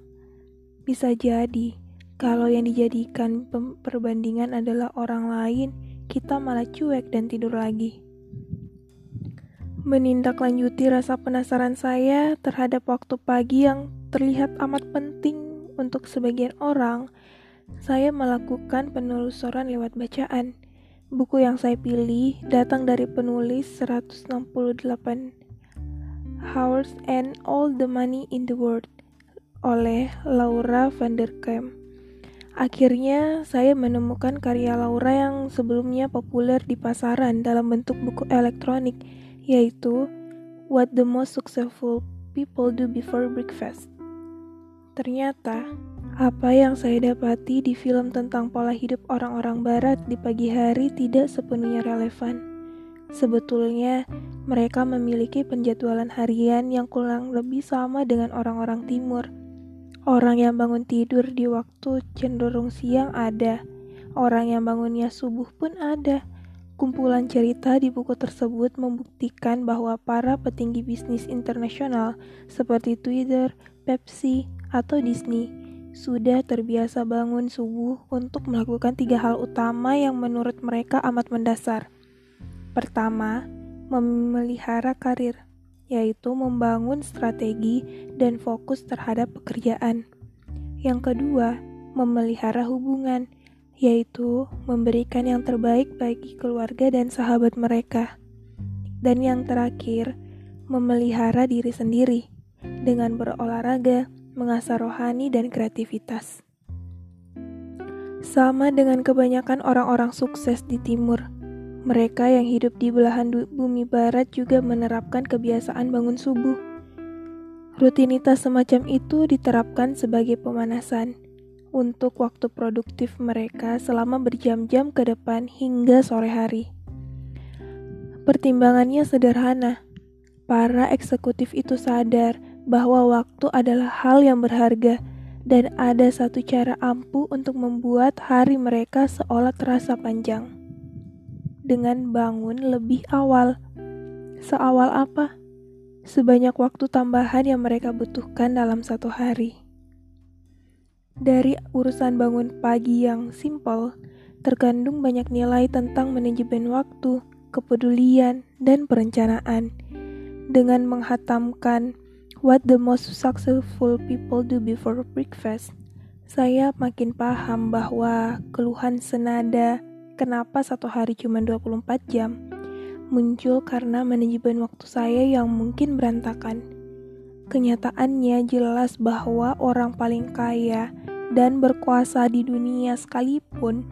Bisa jadi, kalau yang dijadikan perbandingan adalah orang lain, kita malah cuek dan tidur lagi. Menindaklanjuti rasa penasaran saya terhadap waktu pagi yang terlihat amat penting untuk sebagian orang, saya melakukan penelusuran lewat bacaan. Buku yang saya pilih datang dari penulis 168 Hours and All the Money in the World oleh Laura van der Kamp. Akhirnya, saya menemukan karya Laura yang sebelumnya populer di pasaran dalam bentuk buku elektronik, yaitu What the Most Successful People Do Before Breakfast. Ternyata, apa yang saya dapati di film tentang pola hidup orang-orang barat di pagi hari tidak sepenuhnya relevan. Sebetulnya, mereka memiliki penjadwalan harian yang kurang lebih sama dengan orang-orang timur. Orang yang bangun tidur di waktu cenderung siang ada, orang yang bangunnya subuh pun ada. Kumpulan cerita di buku tersebut membuktikan bahwa para petinggi bisnis internasional seperti Twitter, Pepsi, atau Disney sudah terbiasa bangun subuh untuk melakukan tiga hal utama yang menurut mereka amat mendasar. Pertama, memelihara karir, yaitu membangun strategi dan fokus terhadap pekerjaan. Yang kedua, memelihara hubungan, yaitu memberikan yang terbaik bagi keluarga dan sahabat mereka. Dan yang terakhir, memelihara diri sendiri dengan berolahraga, mengasah rohani dan kreativitas. Sama dengan kebanyakan orang-orang sukses di timur, mereka yang hidup di belahan bumi barat juga menerapkan kebiasaan bangun subuh. Rutinitas semacam itu diterapkan sebagai pemanasan untuk waktu produktif mereka selama berjam-jam ke depan hingga sore hari. Pertimbangannya sederhana. Para eksekutif itu sadar bahwa waktu adalah hal yang berharga dan ada satu cara ampuh untuk membuat hari mereka seolah terasa panjang. Dengan bangun lebih awal. Seawal apa? Sebanyak waktu tambahan yang mereka butuhkan dalam satu hari. Dari urusan bangun pagi yang simpel, terkandung banyak nilai tentang manajemen waktu, kepedulian, dan perencanaan. Dengan menghatamkan What the most successful people do before breakfast, saya makin paham bahwa keluhan senada kenapa satu hari cuma 24 jam muncul karena manajemen waktu saya yang mungkin berantakan. Kenyataannya jelas bahwa orang paling kaya dan berkuasa di dunia sekalipun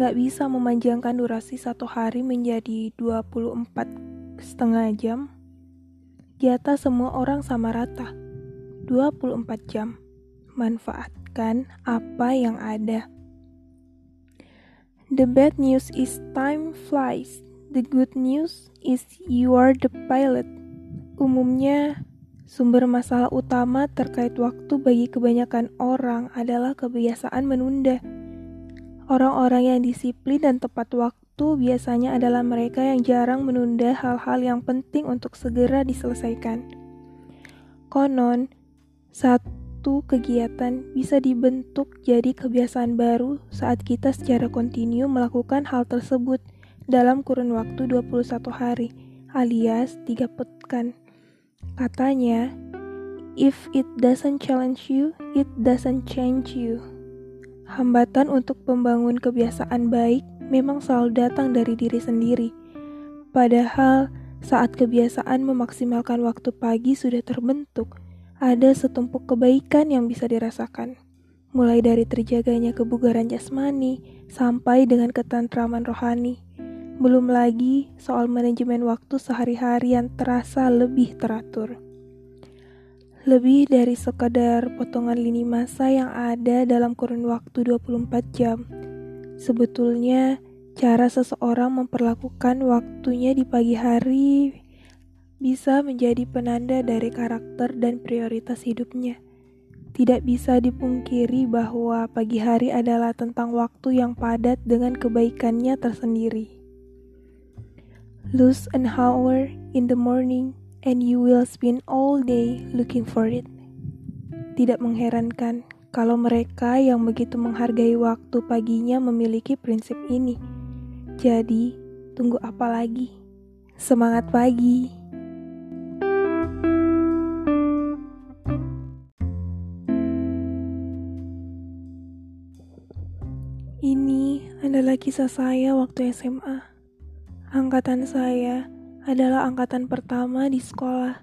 nggak bisa memanjangkan durasi satu hari menjadi 24 setengah jam di semua orang sama rata. 24 jam. Manfaatkan apa yang ada. The bad news is time flies. The good news is you are the pilot. Umumnya, sumber masalah utama terkait waktu bagi kebanyakan orang adalah kebiasaan menunda. Orang-orang yang disiplin dan tepat waktu biasanya adalah mereka yang jarang menunda hal-hal yang penting untuk segera diselesaikan. Konon, satu kegiatan bisa dibentuk jadi kebiasaan baru saat kita secara kontinu melakukan hal tersebut dalam kurun waktu 21 hari alias tiga pekan. Katanya, if it doesn't challenge you, it doesn't change you. Hambatan untuk membangun kebiasaan baik memang selalu datang dari diri sendiri. Padahal, saat kebiasaan memaksimalkan waktu pagi sudah terbentuk, ada setumpuk kebaikan yang bisa dirasakan mulai dari terjaganya kebugaran jasmani sampai dengan ketentraman rohani. Belum lagi soal manajemen waktu sehari-hari yang terasa lebih teratur. Lebih dari sekadar potongan lini masa yang ada dalam kurun waktu 24 jam. Sebetulnya, cara seseorang memperlakukan waktunya di pagi hari bisa menjadi penanda dari karakter dan prioritas hidupnya. Tidak bisa dipungkiri bahwa pagi hari adalah tentang waktu yang padat dengan kebaikannya tersendiri. Lose an hour in the morning and you will spend all day looking for it. Tidak mengherankan kalau mereka yang begitu menghargai waktu paginya memiliki prinsip ini. Jadi, tunggu apa lagi? Semangat pagi! Ini adalah kisah saya waktu SMA. Angkatan saya adalah angkatan pertama di sekolah.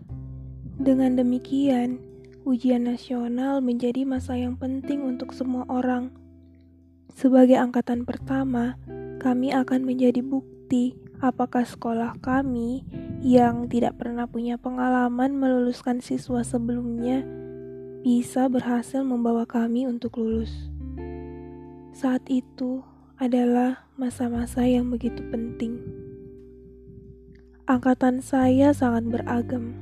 Dengan demikian, ujian nasional menjadi masa yang penting untuk semua orang. Sebagai angkatan pertama, kami akan menjadi bukti apakah sekolah kami yang tidak pernah punya pengalaman meluluskan siswa sebelumnya bisa berhasil membawa kami untuk lulus. Saat itu adalah masa-masa yang begitu penting. Angkatan saya sangat beragam.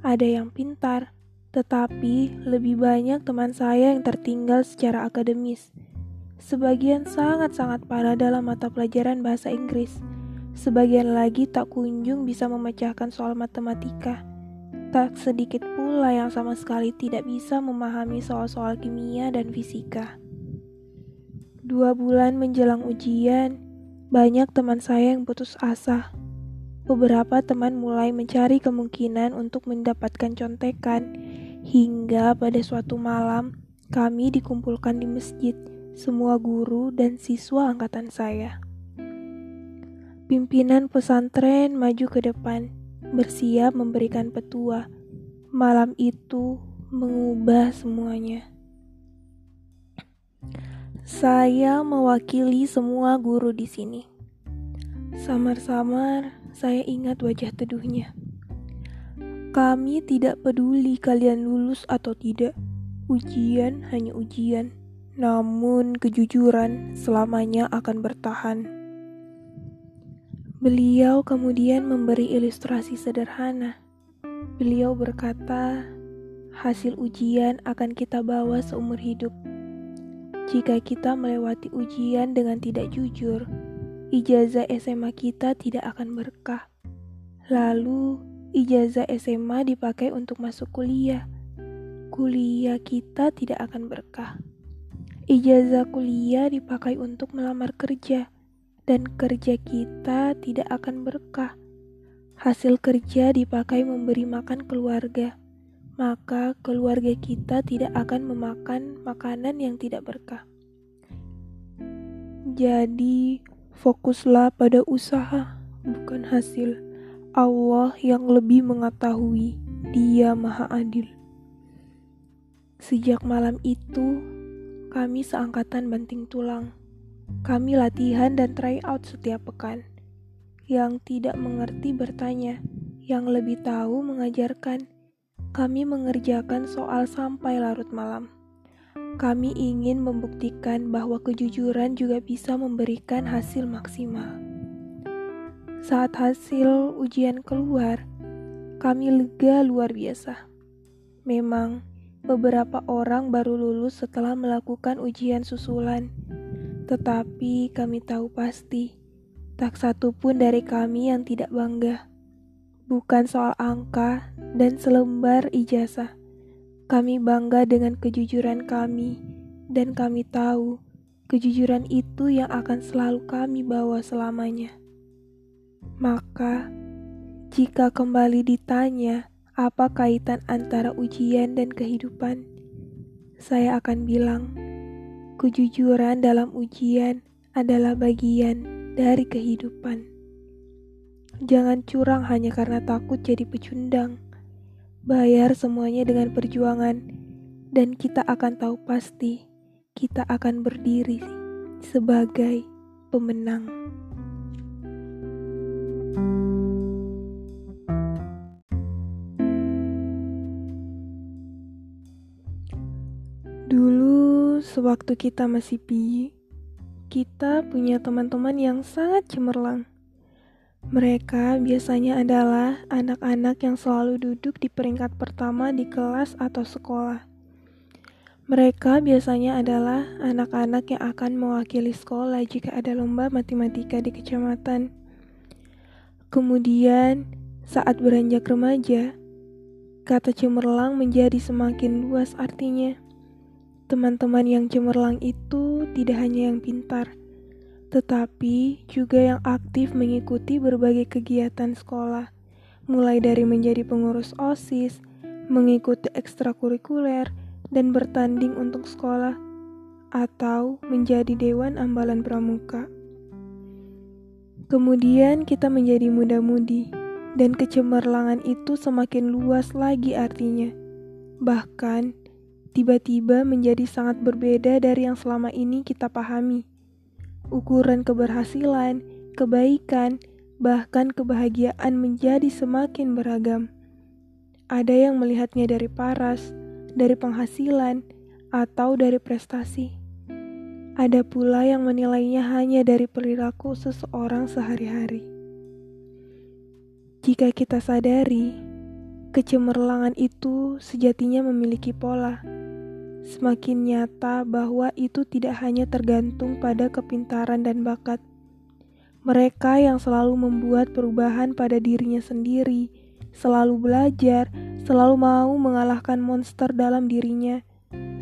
Ada yang pintar, tetapi lebih banyak teman saya yang tertinggal secara akademis. Sebagian sangat-sangat parah dalam mata pelajaran bahasa Inggris. Sebagian lagi tak kunjung bisa memecahkan soal matematika. Tak sedikit pula yang sama sekali tidak bisa memahami soal-soal kimia dan fisika. Dua bulan menjelang ujian, banyak teman saya yang putus asa. Beberapa teman mulai mencari kemungkinan untuk mendapatkan contekan, hingga pada suatu malam kami dikumpulkan di masjid, semua guru dan siswa angkatan saya. Pimpinan pesantren maju ke depan, bersiap memberikan petua. Malam itu mengubah semuanya. Saya mewakili semua guru di sini. Samar-samar saya ingat wajah teduhnya. Kami tidak peduli kalian lulus atau tidak. Ujian hanya ujian. Namun kejujuran selamanya akan bertahan. Beliau kemudian memberi ilustrasi sederhana. Beliau berkata, hasil ujian akan kita bawa seumur hidup. Jika kita melewati ujian dengan tidak jujur, ijazah SMA kita tidak akan berkah. Lalu, ijazah SMA dipakai untuk masuk kuliah. Kuliah kita tidak akan berkah. Ijazah kuliah dipakai untuk melamar kerja, dan kerja kita tidak akan berkah. Hasil kerja dipakai memberi makan keluarga maka keluarga kita tidak akan memakan makanan yang tidak berkah. Jadi, fokuslah pada usaha, bukan hasil. Allah yang lebih mengetahui, Dia Maha Adil. Sejak malam itu, kami seangkatan banting tulang. Kami latihan dan try out setiap pekan. Yang tidak mengerti bertanya, yang lebih tahu mengajarkan kami mengerjakan soal sampai larut malam. Kami ingin membuktikan bahwa kejujuran juga bisa memberikan hasil maksimal. Saat hasil ujian keluar, kami lega luar biasa. Memang, beberapa orang baru lulus setelah melakukan ujian susulan, tetapi kami tahu pasti tak satu pun dari kami yang tidak bangga bukan soal angka dan selembar ijazah. Kami bangga dengan kejujuran kami, dan kami tahu kejujuran itu yang akan selalu kami bawa selamanya. Maka, Jika kembali ditanya apa kaitan antara ujian dan kehidupan, saya akan bilang, kejujuran dalam ujian adalah bagian dari kehidupan. Jangan curang hanya karena takut jadi pecundang. Bayar semuanya dengan perjuangan, dan kita akan tahu pasti kita akan berdiri sebagai pemenang. Dulu, sewaktu kita masih pi, kita punya teman-teman yang sangat cemerlang. Mereka biasanya adalah anak-anak yang selalu duduk di peringkat pertama di kelas atau sekolah. Mereka biasanya adalah anak-anak yang akan mewakili sekolah jika ada lomba matematika di kecamatan. Kemudian, saat beranjak remaja, kata cemerlang menjadi semakin luas artinya. Teman-teman yang cemerlang itu tidak hanya yang pintar, tetapi juga yang aktif mengikuti berbagai kegiatan sekolah, mulai dari menjadi pengurus OSIS, mengikuti ekstrakurikuler, dan bertanding untuk sekolah, atau menjadi dewan ambalan pramuka. Kemudian kita menjadi muda-mudi, dan kecemerlangan itu semakin luas lagi artinya. Bahkan, tiba-tiba menjadi sangat berbeda dari yang selama ini kita pahami. Ukuran keberhasilan, kebaikan, bahkan kebahagiaan menjadi semakin beragam. Ada yang melihatnya dari paras, dari penghasilan, atau dari prestasi. Ada pula yang menilainya hanya dari perilaku seseorang sehari-hari. Jika kita sadari, kecemerlangan itu sejatinya memiliki pola semakin nyata bahwa itu tidak hanya tergantung pada kepintaran dan bakat. Mereka yang selalu membuat perubahan pada dirinya sendiri, selalu belajar, selalu mau mengalahkan monster dalam dirinya,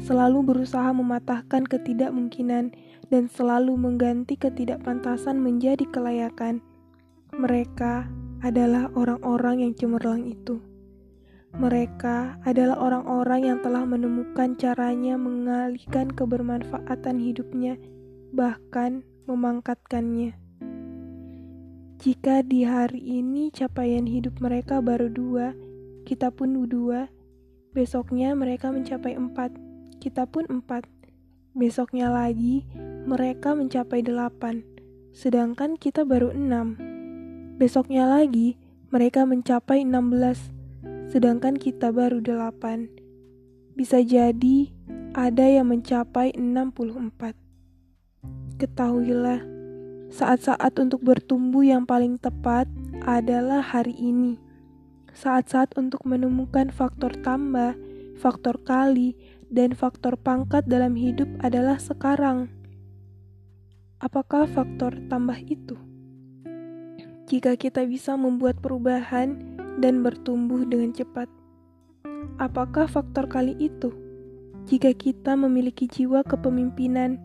selalu berusaha mematahkan ketidakmungkinan, dan selalu mengganti ketidakpantasan menjadi kelayakan. Mereka adalah orang-orang yang cemerlang itu. Mereka adalah orang-orang yang telah menemukan caranya mengalihkan kebermanfaatan hidupnya, bahkan memangkatkannya. Jika di hari ini capaian hidup mereka baru dua, kita pun dua, besoknya mereka mencapai empat, kita pun empat. Besoknya lagi, mereka mencapai delapan, sedangkan kita baru enam. Besoknya lagi, mereka mencapai enam belas, sedangkan kita baru delapan. Bisa jadi ada yang mencapai 64. Ketahuilah, saat-saat untuk bertumbuh yang paling tepat adalah hari ini. Saat-saat untuk menemukan faktor tambah, faktor kali, dan faktor pangkat dalam hidup adalah sekarang. Apakah faktor tambah itu? Jika kita bisa membuat perubahan dan bertumbuh dengan cepat. Apakah faktor kali itu? Jika kita memiliki jiwa kepemimpinan,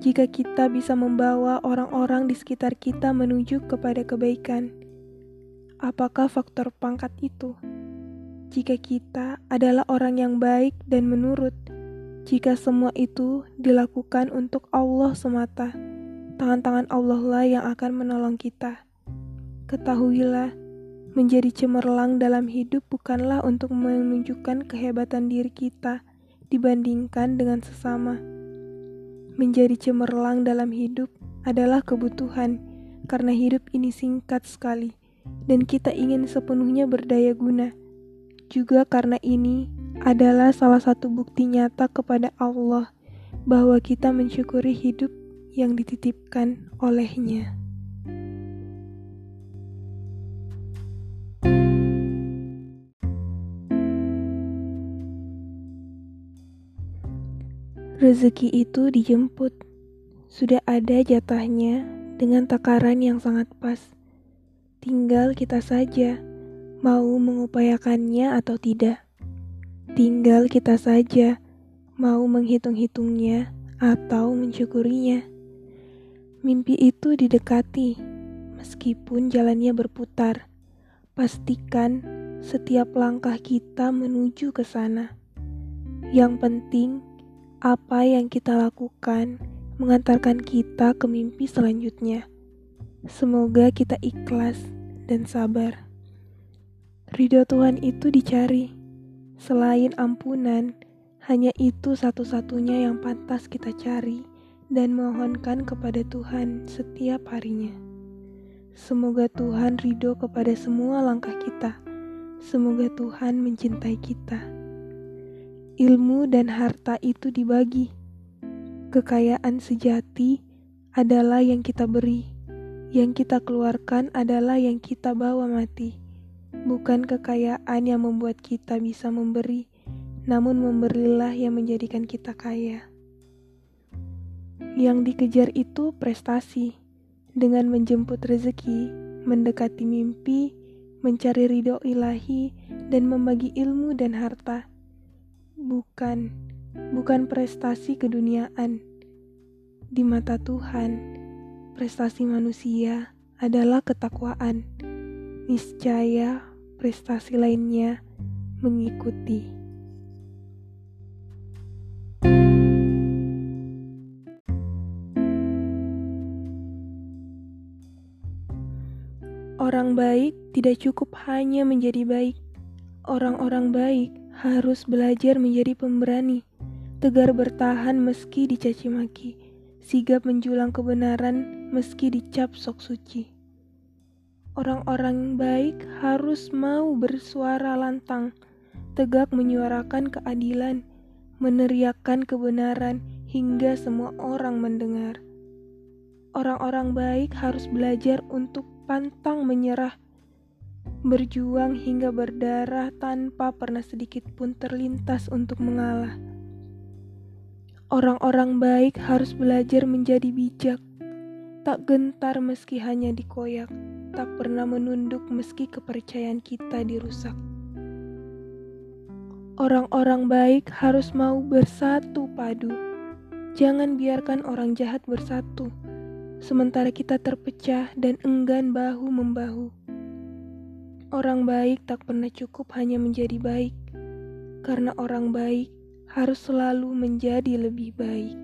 jika kita bisa membawa orang-orang di sekitar kita menuju kepada kebaikan, apakah faktor pangkat itu? Jika kita adalah orang yang baik dan menurut, jika semua itu dilakukan untuk Allah semata, tangan-tangan Allah lah yang akan menolong kita. Ketahuilah, Menjadi cemerlang dalam hidup bukanlah untuk menunjukkan kehebatan diri kita dibandingkan dengan sesama. Menjadi cemerlang dalam hidup adalah kebutuhan, karena hidup ini singkat sekali, dan kita ingin sepenuhnya berdaya guna. Juga karena ini adalah salah satu bukti nyata kepada Allah bahwa kita mensyukuri hidup yang dititipkan olehnya. Rezeki itu dijemput, sudah ada jatahnya dengan takaran yang sangat pas. Tinggal kita saja mau mengupayakannya atau tidak. Tinggal kita saja mau menghitung-hitungnya atau mensyukurinya. Mimpi itu didekati, meskipun jalannya berputar. pastikan setiap langkah kita menuju ke sana. Yang penting, apa yang kita lakukan mengantarkan kita ke mimpi selanjutnya. Semoga kita ikhlas dan sabar. Ridho Tuhan itu dicari. Selain ampunan, hanya itu satu-satunya yang pantas kita cari dan mohonkan kepada Tuhan setiap harinya. Semoga Tuhan ridho kepada semua langkah kita. Semoga Tuhan mencintai kita ilmu dan harta itu dibagi. Kekayaan sejati adalah yang kita beri, yang kita keluarkan adalah yang kita bawa mati. Bukan kekayaan yang membuat kita bisa memberi, namun memberilah yang menjadikan kita kaya. Yang dikejar itu prestasi, dengan menjemput rezeki, mendekati mimpi, mencari ridho ilahi, dan membagi ilmu dan harta Bukan, bukan prestasi keduniaan. Di mata Tuhan, prestasi manusia adalah ketakwaan. Niscaya prestasi lainnya mengikuti. Orang baik tidak cukup hanya menjadi baik. Orang-orang baik harus belajar menjadi pemberani, tegar bertahan meski dicaci maki, sigap menjulang kebenaran meski dicap sok suci. Orang-orang baik harus mau bersuara lantang, tegak menyuarakan keadilan, meneriakkan kebenaran hingga semua orang mendengar. Orang-orang baik harus belajar untuk pantang menyerah berjuang hingga berdarah tanpa pernah sedikit pun terlintas untuk mengalah. Orang-orang baik harus belajar menjadi bijak, tak gentar meski hanya dikoyak, tak pernah menunduk meski kepercayaan kita dirusak. Orang-orang baik harus mau bersatu padu. Jangan biarkan orang jahat bersatu, sementara kita terpecah dan enggan bahu-membahu. Orang baik tak pernah cukup hanya menjadi baik, karena orang baik harus selalu menjadi lebih baik.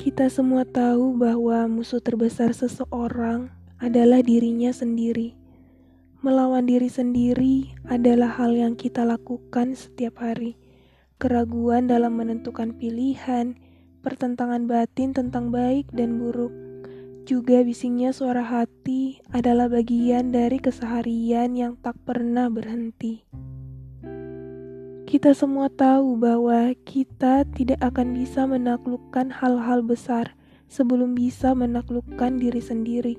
Kita semua tahu bahwa musuh terbesar seseorang adalah dirinya sendiri. Melawan diri sendiri adalah hal yang kita lakukan setiap hari keraguan dalam menentukan pilihan, pertentangan batin tentang baik dan buruk. Juga bisingnya suara hati adalah bagian dari keseharian yang tak pernah berhenti. Kita semua tahu bahwa kita tidak akan bisa menaklukkan hal-hal besar sebelum bisa menaklukkan diri sendiri.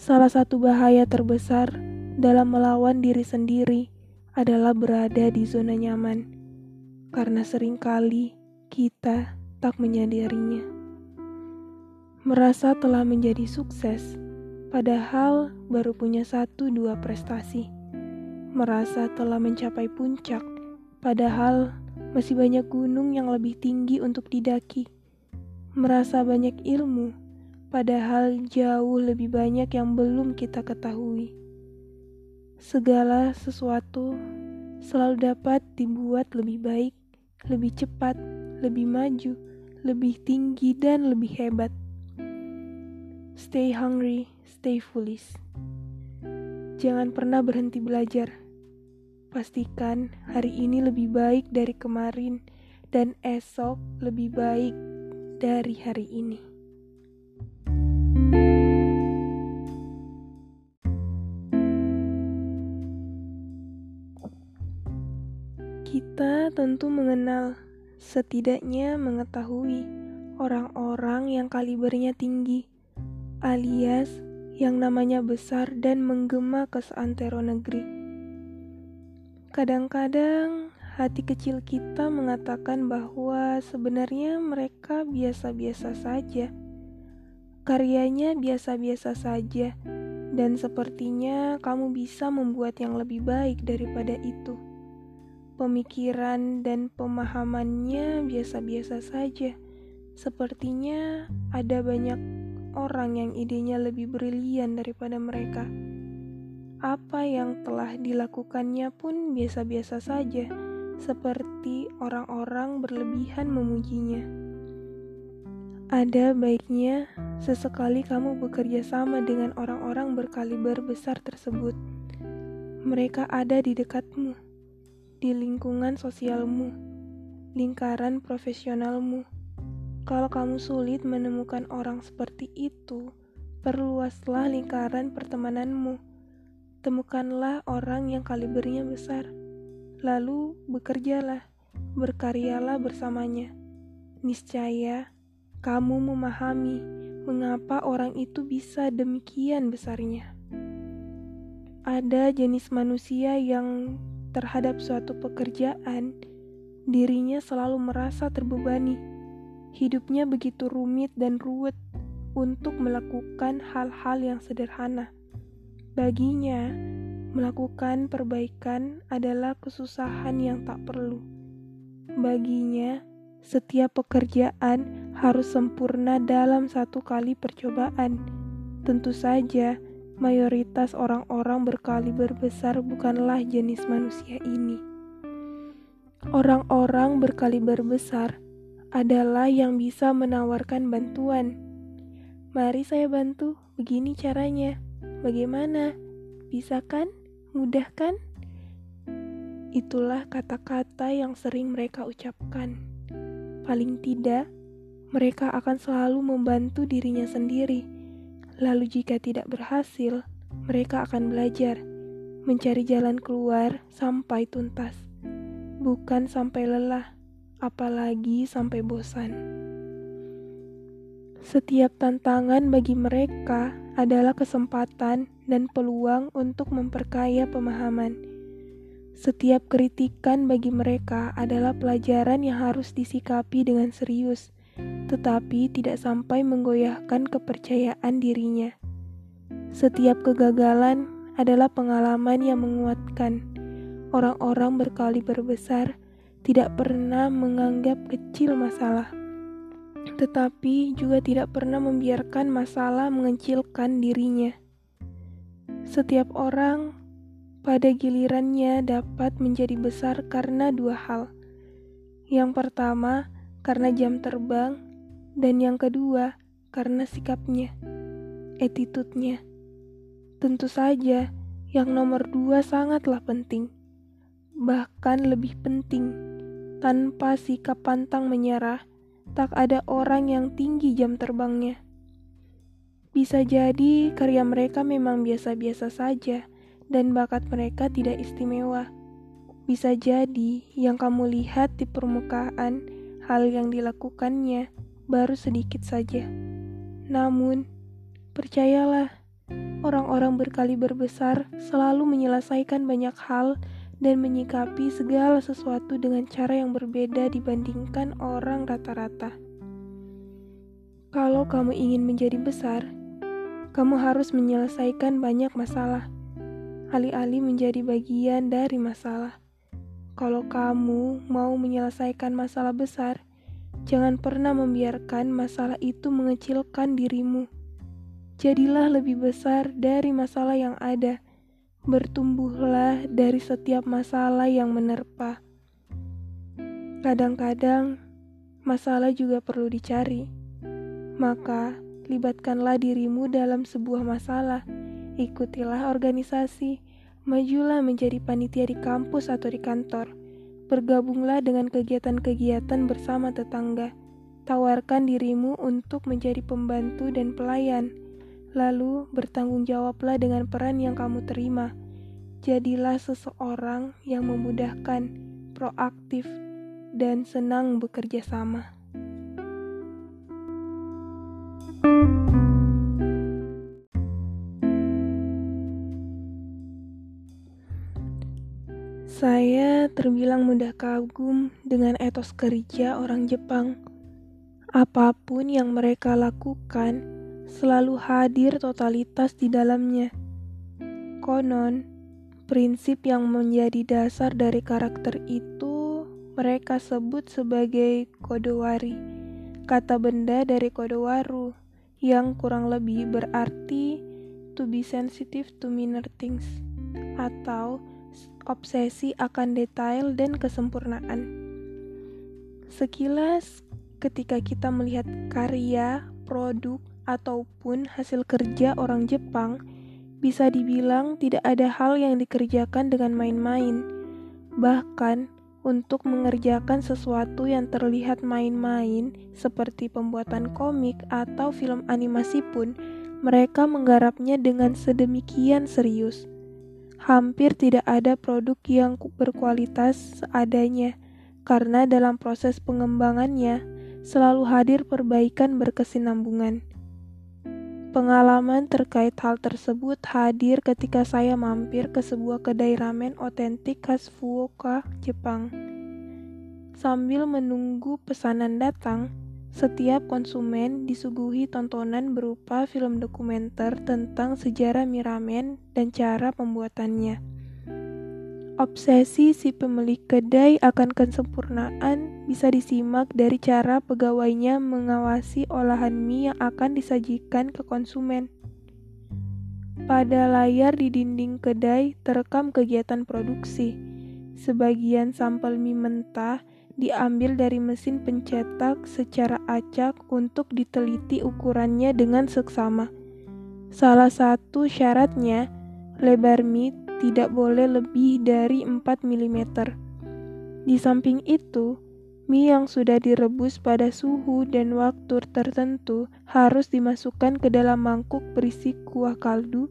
Salah satu bahaya terbesar dalam melawan diri sendiri adalah berada di zona nyaman karena sering kali kita tak menyadarinya. Merasa telah menjadi sukses, padahal baru punya satu dua prestasi. Merasa telah mencapai puncak, padahal masih banyak gunung yang lebih tinggi untuk didaki. Merasa banyak ilmu, padahal jauh lebih banyak yang belum kita ketahui. Segala sesuatu selalu dapat dibuat lebih baik lebih cepat, lebih maju, lebih tinggi, dan lebih hebat. Stay hungry, stay foolish. Jangan pernah berhenti belajar. Pastikan hari ini lebih baik dari kemarin, dan esok lebih baik dari hari ini. Kita tentu mengenal, setidaknya mengetahui orang-orang yang kalibernya tinggi, alias yang namanya besar dan menggema ke seantero negeri. Kadang-kadang hati kecil kita mengatakan bahwa sebenarnya mereka biasa-biasa saja. Karyanya biasa-biasa saja, dan sepertinya kamu bisa membuat yang lebih baik daripada itu pemikiran dan pemahamannya biasa-biasa saja. Sepertinya ada banyak orang yang idenya lebih brilian daripada mereka. Apa yang telah dilakukannya pun biasa-biasa saja, seperti orang-orang berlebihan memujinya. Ada baiknya sesekali kamu bekerja sama dengan orang-orang berkaliber besar tersebut. Mereka ada di dekatmu, di lingkungan sosialmu, lingkaran profesionalmu kalau kamu sulit menemukan orang seperti itu, perluaslah lingkaran pertemananmu. Temukanlah orang yang kalibernya besar. Lalu bekerjalah, berkaryalah bersamanya. Niscaya kamu memahami mengapa orang itu bisa demikian besarnya. Ada jenis manusia yang terhadap suatu pekerjaan, dirinya selalu merasa terbebani Hidupnya begitu rumit dan ruwet untuk melakukan hal-hal yang sederhana. Baginya, melakukan perbaikan adalah kesusahan yang tak perlu. Baginya, setiap pekerjaan harus sempurna dalam satu kali percobaan. Tentu saja, mayoritas orang-orang berkaliber besar bukanlah jenis manusia ini. Orang-orang berkaliber besar adalah yang bisa menawarkan bantuan. Mari saya bantu, begini caranya. Bagaimana? Bisa kan? Mudah kan? Itulah kata-kata yang sering mereka ucapkan. Paling tidak, mereka akan selalu membantu dirinya sendiri. Lalu jika tidak berhasil, mereka akan belajar mencari jalan keluar sampai tuntas, bukan sampai lelah apalagi sampai bosan. Setiap tantangan bagi mereka adalah kesempatan dan peluang untuk memperkaya pemahaman. Setiap kritikan bagi mereka adalah pelajaran yang harus disikapi dengan serius, tetapi tidak sampai menggoyahkan kepercayaan dirinya. Setiap kegagalan adalah pengalaman yang menguatkan. Orang-orang berkaliber besar tidak pernah menganggap kecil masalah, tetapi juga tidak pernah membiarkan masalah mengecilkan dirinya. Setiap orang pada gilirannya dapat menjadi besar karena dua hal. Yang pertama, karena jam terbang, dan yang kedua, karena sikapnya, attitude-nya. Tentu saja, yang nomor dua sangatlah penting, bahkan lebih penting tanpa sikap pantang menyerah, tak ada orang yang tinggi jam terbangnya. Bisa jadi karya mereka memang biasa-biasa saja dan bakat mereka tidak istimewa. Bisa jadi yang kamu lihat di permukaan hal yang dilakukannya baru sedikit saja. Namun, percayalah, orang-orang berkaliber besar selalu menyelesaikan banyak hal dan menyikapi segala sesuatu dengan cara yang berbeda dibandingkan orang rata-rata. Kalau kamu ingin menjadi besar, kamu harus menyelesaikan banyak masalah, alih-alih menjadi bagian dari masalah. Kalau kamu mau menyelesaikan masalah besar, jangan pernah membiarkan masalah itu mengecilkan dirimu. Jadilah lebih besar dari masalah yang ada Bertumbuhlah dari setiap masalah yang menerpa. Kadang-kadang masalah juga perlu dicari. Maka, libatkanlah dirimu dalam sebuah masalah. Ikutilah organisasi, majulah menjadi panitia di kampus atau di kantor. Bergabunglah dengan kegiatan-kegiatan bersama tetangga. Tawarkan dirimu untuk menjadi pembantu dan pelayan Lalu bertanggung jawablah dengan peran yang kamu terima. Jadilah seseorang yang memudahkan, proaktif, dan senang bekerja sama. Saya terbilang mudah kagum dengan etos kerja orang Jepang. Apa pun yang mereka lakukan, selalu hadir totalitas di dalamnya. Konon, Prinsip yang menjadi dasar dari karakter itu mereka sebut sebagai kodowari, kata benda dari kodowaru, yang kurang lebih berarti to be sensitive to minor things, atau obsesi akan detail dan kesempurnaan. Sekilas, ketika kita melihat karya, produk, ataupun hasil kerja orang Jepang, bisa dibilang tidak ada hal yang dikerjakan dengan main-main. Bahkan, untuk mengerjakan sesuatu yang terlihat main-main, seperti pembuatan komik atau film animasi pun, mereka menggarapnya dengan sedemikian serius. Hampir tidak ada produk yang berkualitas seadanya, karena dalam proses pengembangannya selalu hadir perbaikan berkesinambungan. Pengalaman terkait hal tersebut hadir ketika saya mampir ke sebuah kedai ramen otentik khas Fukuoka, Jepang. Sambil menunggu pesanan datang, setiap konsumen disuguhi tontonan berupa film dokumenter tentang sejarah mie ramen dan cara pembuatannya. Obsesi si pemilik kedai akan kesempurnaan bisa disimak dari cara pegawainya mengawasi olahan mie yang akan disajikan ke konsumen. Pada layar di dinding kedai terekam kegiatan produksi. Sebagian sampel mie mentah diambil dari mesin pencetak secara acak untuk diteliti ukurannya dengan seksama. Salah satu syaratnya, lebar mie tidak boleh lebih dari 4 mm. Di samping itu, mie yang sudah direbus pada suhu dan waktu tertentu harus dimasukkan ke dalam mangkuk berisi kuah kaldu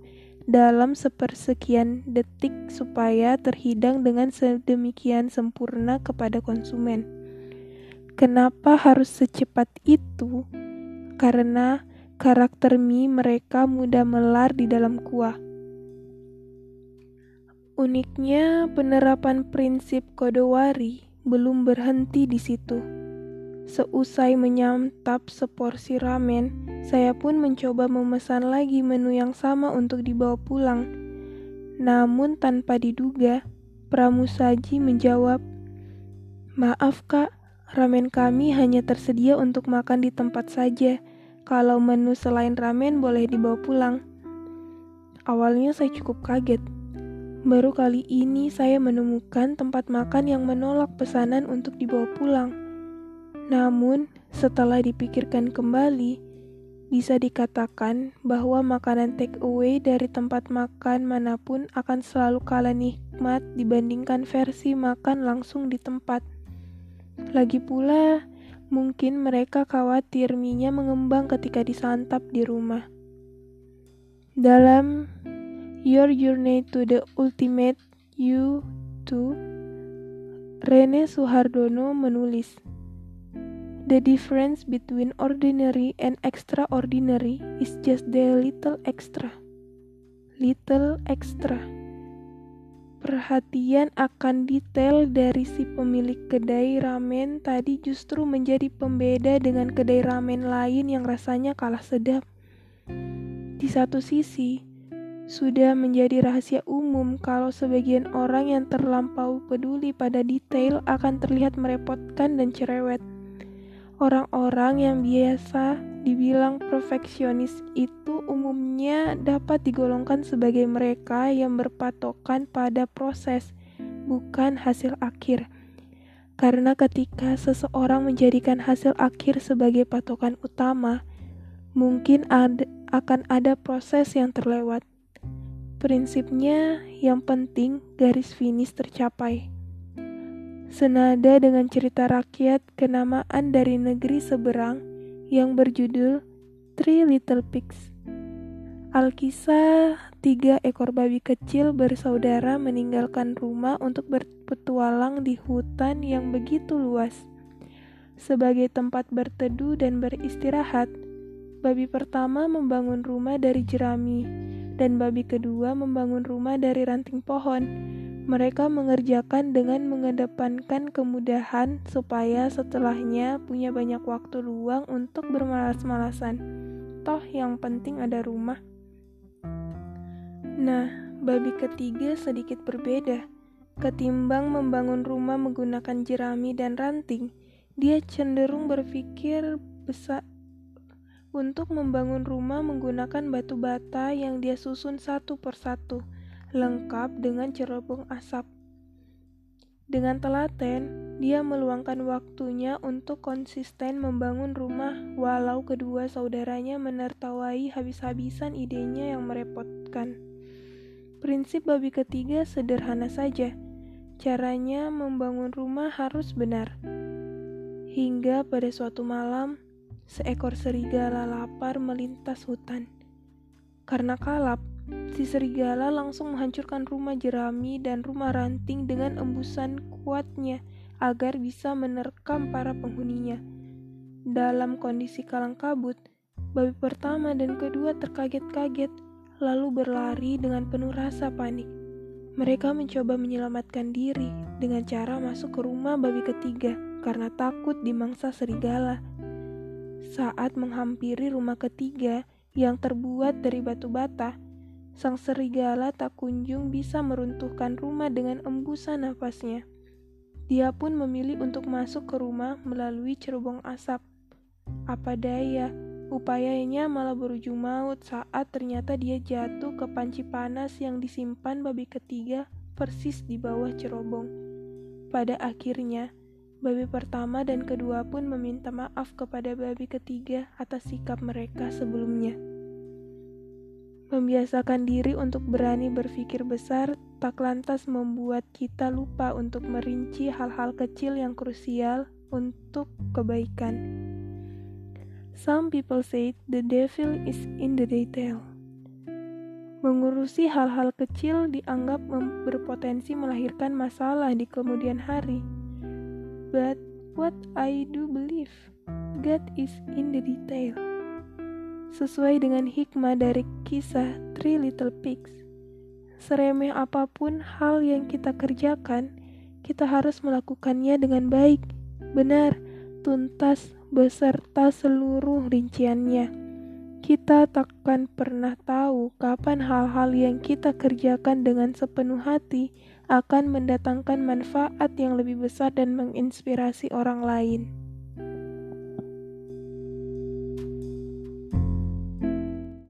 dalam sepersekian detik supaya terhidang dengan sedemikian sempurna kepada konsumen. Kenapa harus secepat itu? Karena karakter mie mereka mudah melar di dalam kuah. Uniknya, penerapan prinsip kodowari belum berhenti di situ. Seusai menyantap seporsi ramen, saya pun mencoba memesan lagi menu yang sama untuk dibawa pulang. Namun tanpa diduga, pramusaji menjawab, "Maaf, Kak, ramen kami hanya tersedia untuk makan di tempat saja. Kalau menu selain ramen boleh dibawa pulang." Awalnya saya cukup kaget Baru kali ini saya menemukan tempat makan yang menolak pesanan untuk dibawa pulang. Namun, setelah dipikirkan kembali, bisa dikatakan bahwa makanan take away dari tempat makan mana pun akan selalu kalah nikmat dibandingkan versi makan langsung di tempat. Lagi pula, mungkin mereka khawatir minyak mengembang ketika disantap di rumah. Dalam Your Journey to the Ultimate You to Rene Suhardono menulis The difference between ordinary and extraordinary is just the little extra. Little extra. Perhatian akan detail dari si pemilik kedai ramen tadi justru menjadi pembeda dengan kedai ramen lain yang rasanya kalah sedap. Di satu sisi, sudah menjadi rahasia umum kalau sebagian orang yang terlampau peduli pada detail akan terlihat merepotkan dan cerewet. Orang-orang yang biasa dibilang perfeksionis itu umumnya dapat digolongkan sebagai mereka yang berpatokan pada proses, bukan hasil akhir. Karena ketika seseorang menjadikan hasil akhir sebagai patokan utama, mungkin ada, akan ada proses yang terlewat. Prinsipnya, yang penting garis finish tercapai. Senada dengan cerita rakyat kenamaan dari negeri seberang yang berjudul Three Little Pigs. Alkisah, tiga ekor babi kecil bersaudara meninggalkan rumah untuk berpetualang di hutan yang begitu luas. Sebagai tempat berteduh dan beristirahat, babi pertama membangun rumah dari jerami, dan babi kedua membangun rumah dari ranting pohon. Mereka mengerjakan dengan mengedepankan kemudahan supaya setelahnya punya banyak waktu luang untuk bermalas-malasan. Toh yang penting ada rumah. Nah, babi ketiga sedikit berbeda. Ketimbang membangun rumah menggunakan jerami dan ranting, dia cenderung berpikir besar untuk membangun rumah menggunakan batu bata yang dia susun satu persatu, lengkap dengan cerobong asap. Dengan telaten, dia meluangkan waktunya untuk konsisten membangun rumah walau kedua saudaranya menertawai habis-habisan idenya yang merepotkan. Prinsip babi ketiga sederhana saja Caranya membangun rumah harus benar. Hingga pada suatu malam, seekor serigala lapar melintas hutan. Karena kalap, si serigala langsung menghancurkan rumah jerami dan rumah ranting dengan embusan kuatnya agar bisa menerkam para penghuninya. Dalam kondisi kalang kabut, babi pertama dan kedua terkaget-kaget, lalu berlari dengan penuh rasa panik. Mereka mencoba menyelamatkan diri dengan cara masuk ke rumah babi ketiga karena takut dimangsa serigala. Saat menghampiri rumah ketiga yang terbuat dari batu bata, sang serigala tak kunjung bisa meruntuhkan rumah dengan embusan nafasnya. Dia pun memilih untuk masuk ke rumah melalui cerobong asap. Apa daya, Upayanya malah berujung maut saat ternyata dia jatuh ke panci panas yang disimpan babi ketiga persis di bawah cerobong. Pada akhirnya, babi pertama dan kedua pun meminta maaf kepada babi ketiga atas sikap mereka sebelumnya. Membiasakan diri untuk berani berpikir besar tak lantas membuat kita lupa untuk merinci hal-hal kecil yang krusial untuk kebaikan. Some people say the devil is in the detail. Mengurusi hal-hal kecil dianggap berpotensi melahirkan masalah di kemudian hari. But what I do believe, God is in the detail. Sesuai dengan hikmah dari kisah Three Little Pigs, seremeh apa pun hal yang kita kerjakan, kita harus melakukannya dengan baik, benar, tuntas, beserta seluruh rinciannya. Kita takkan pernah tahu kapan hal-hal yang kita kerjakan dengan sepenuh hati akan mendatangkan manfaat yang lebih besar dan menginspirasi orang lain.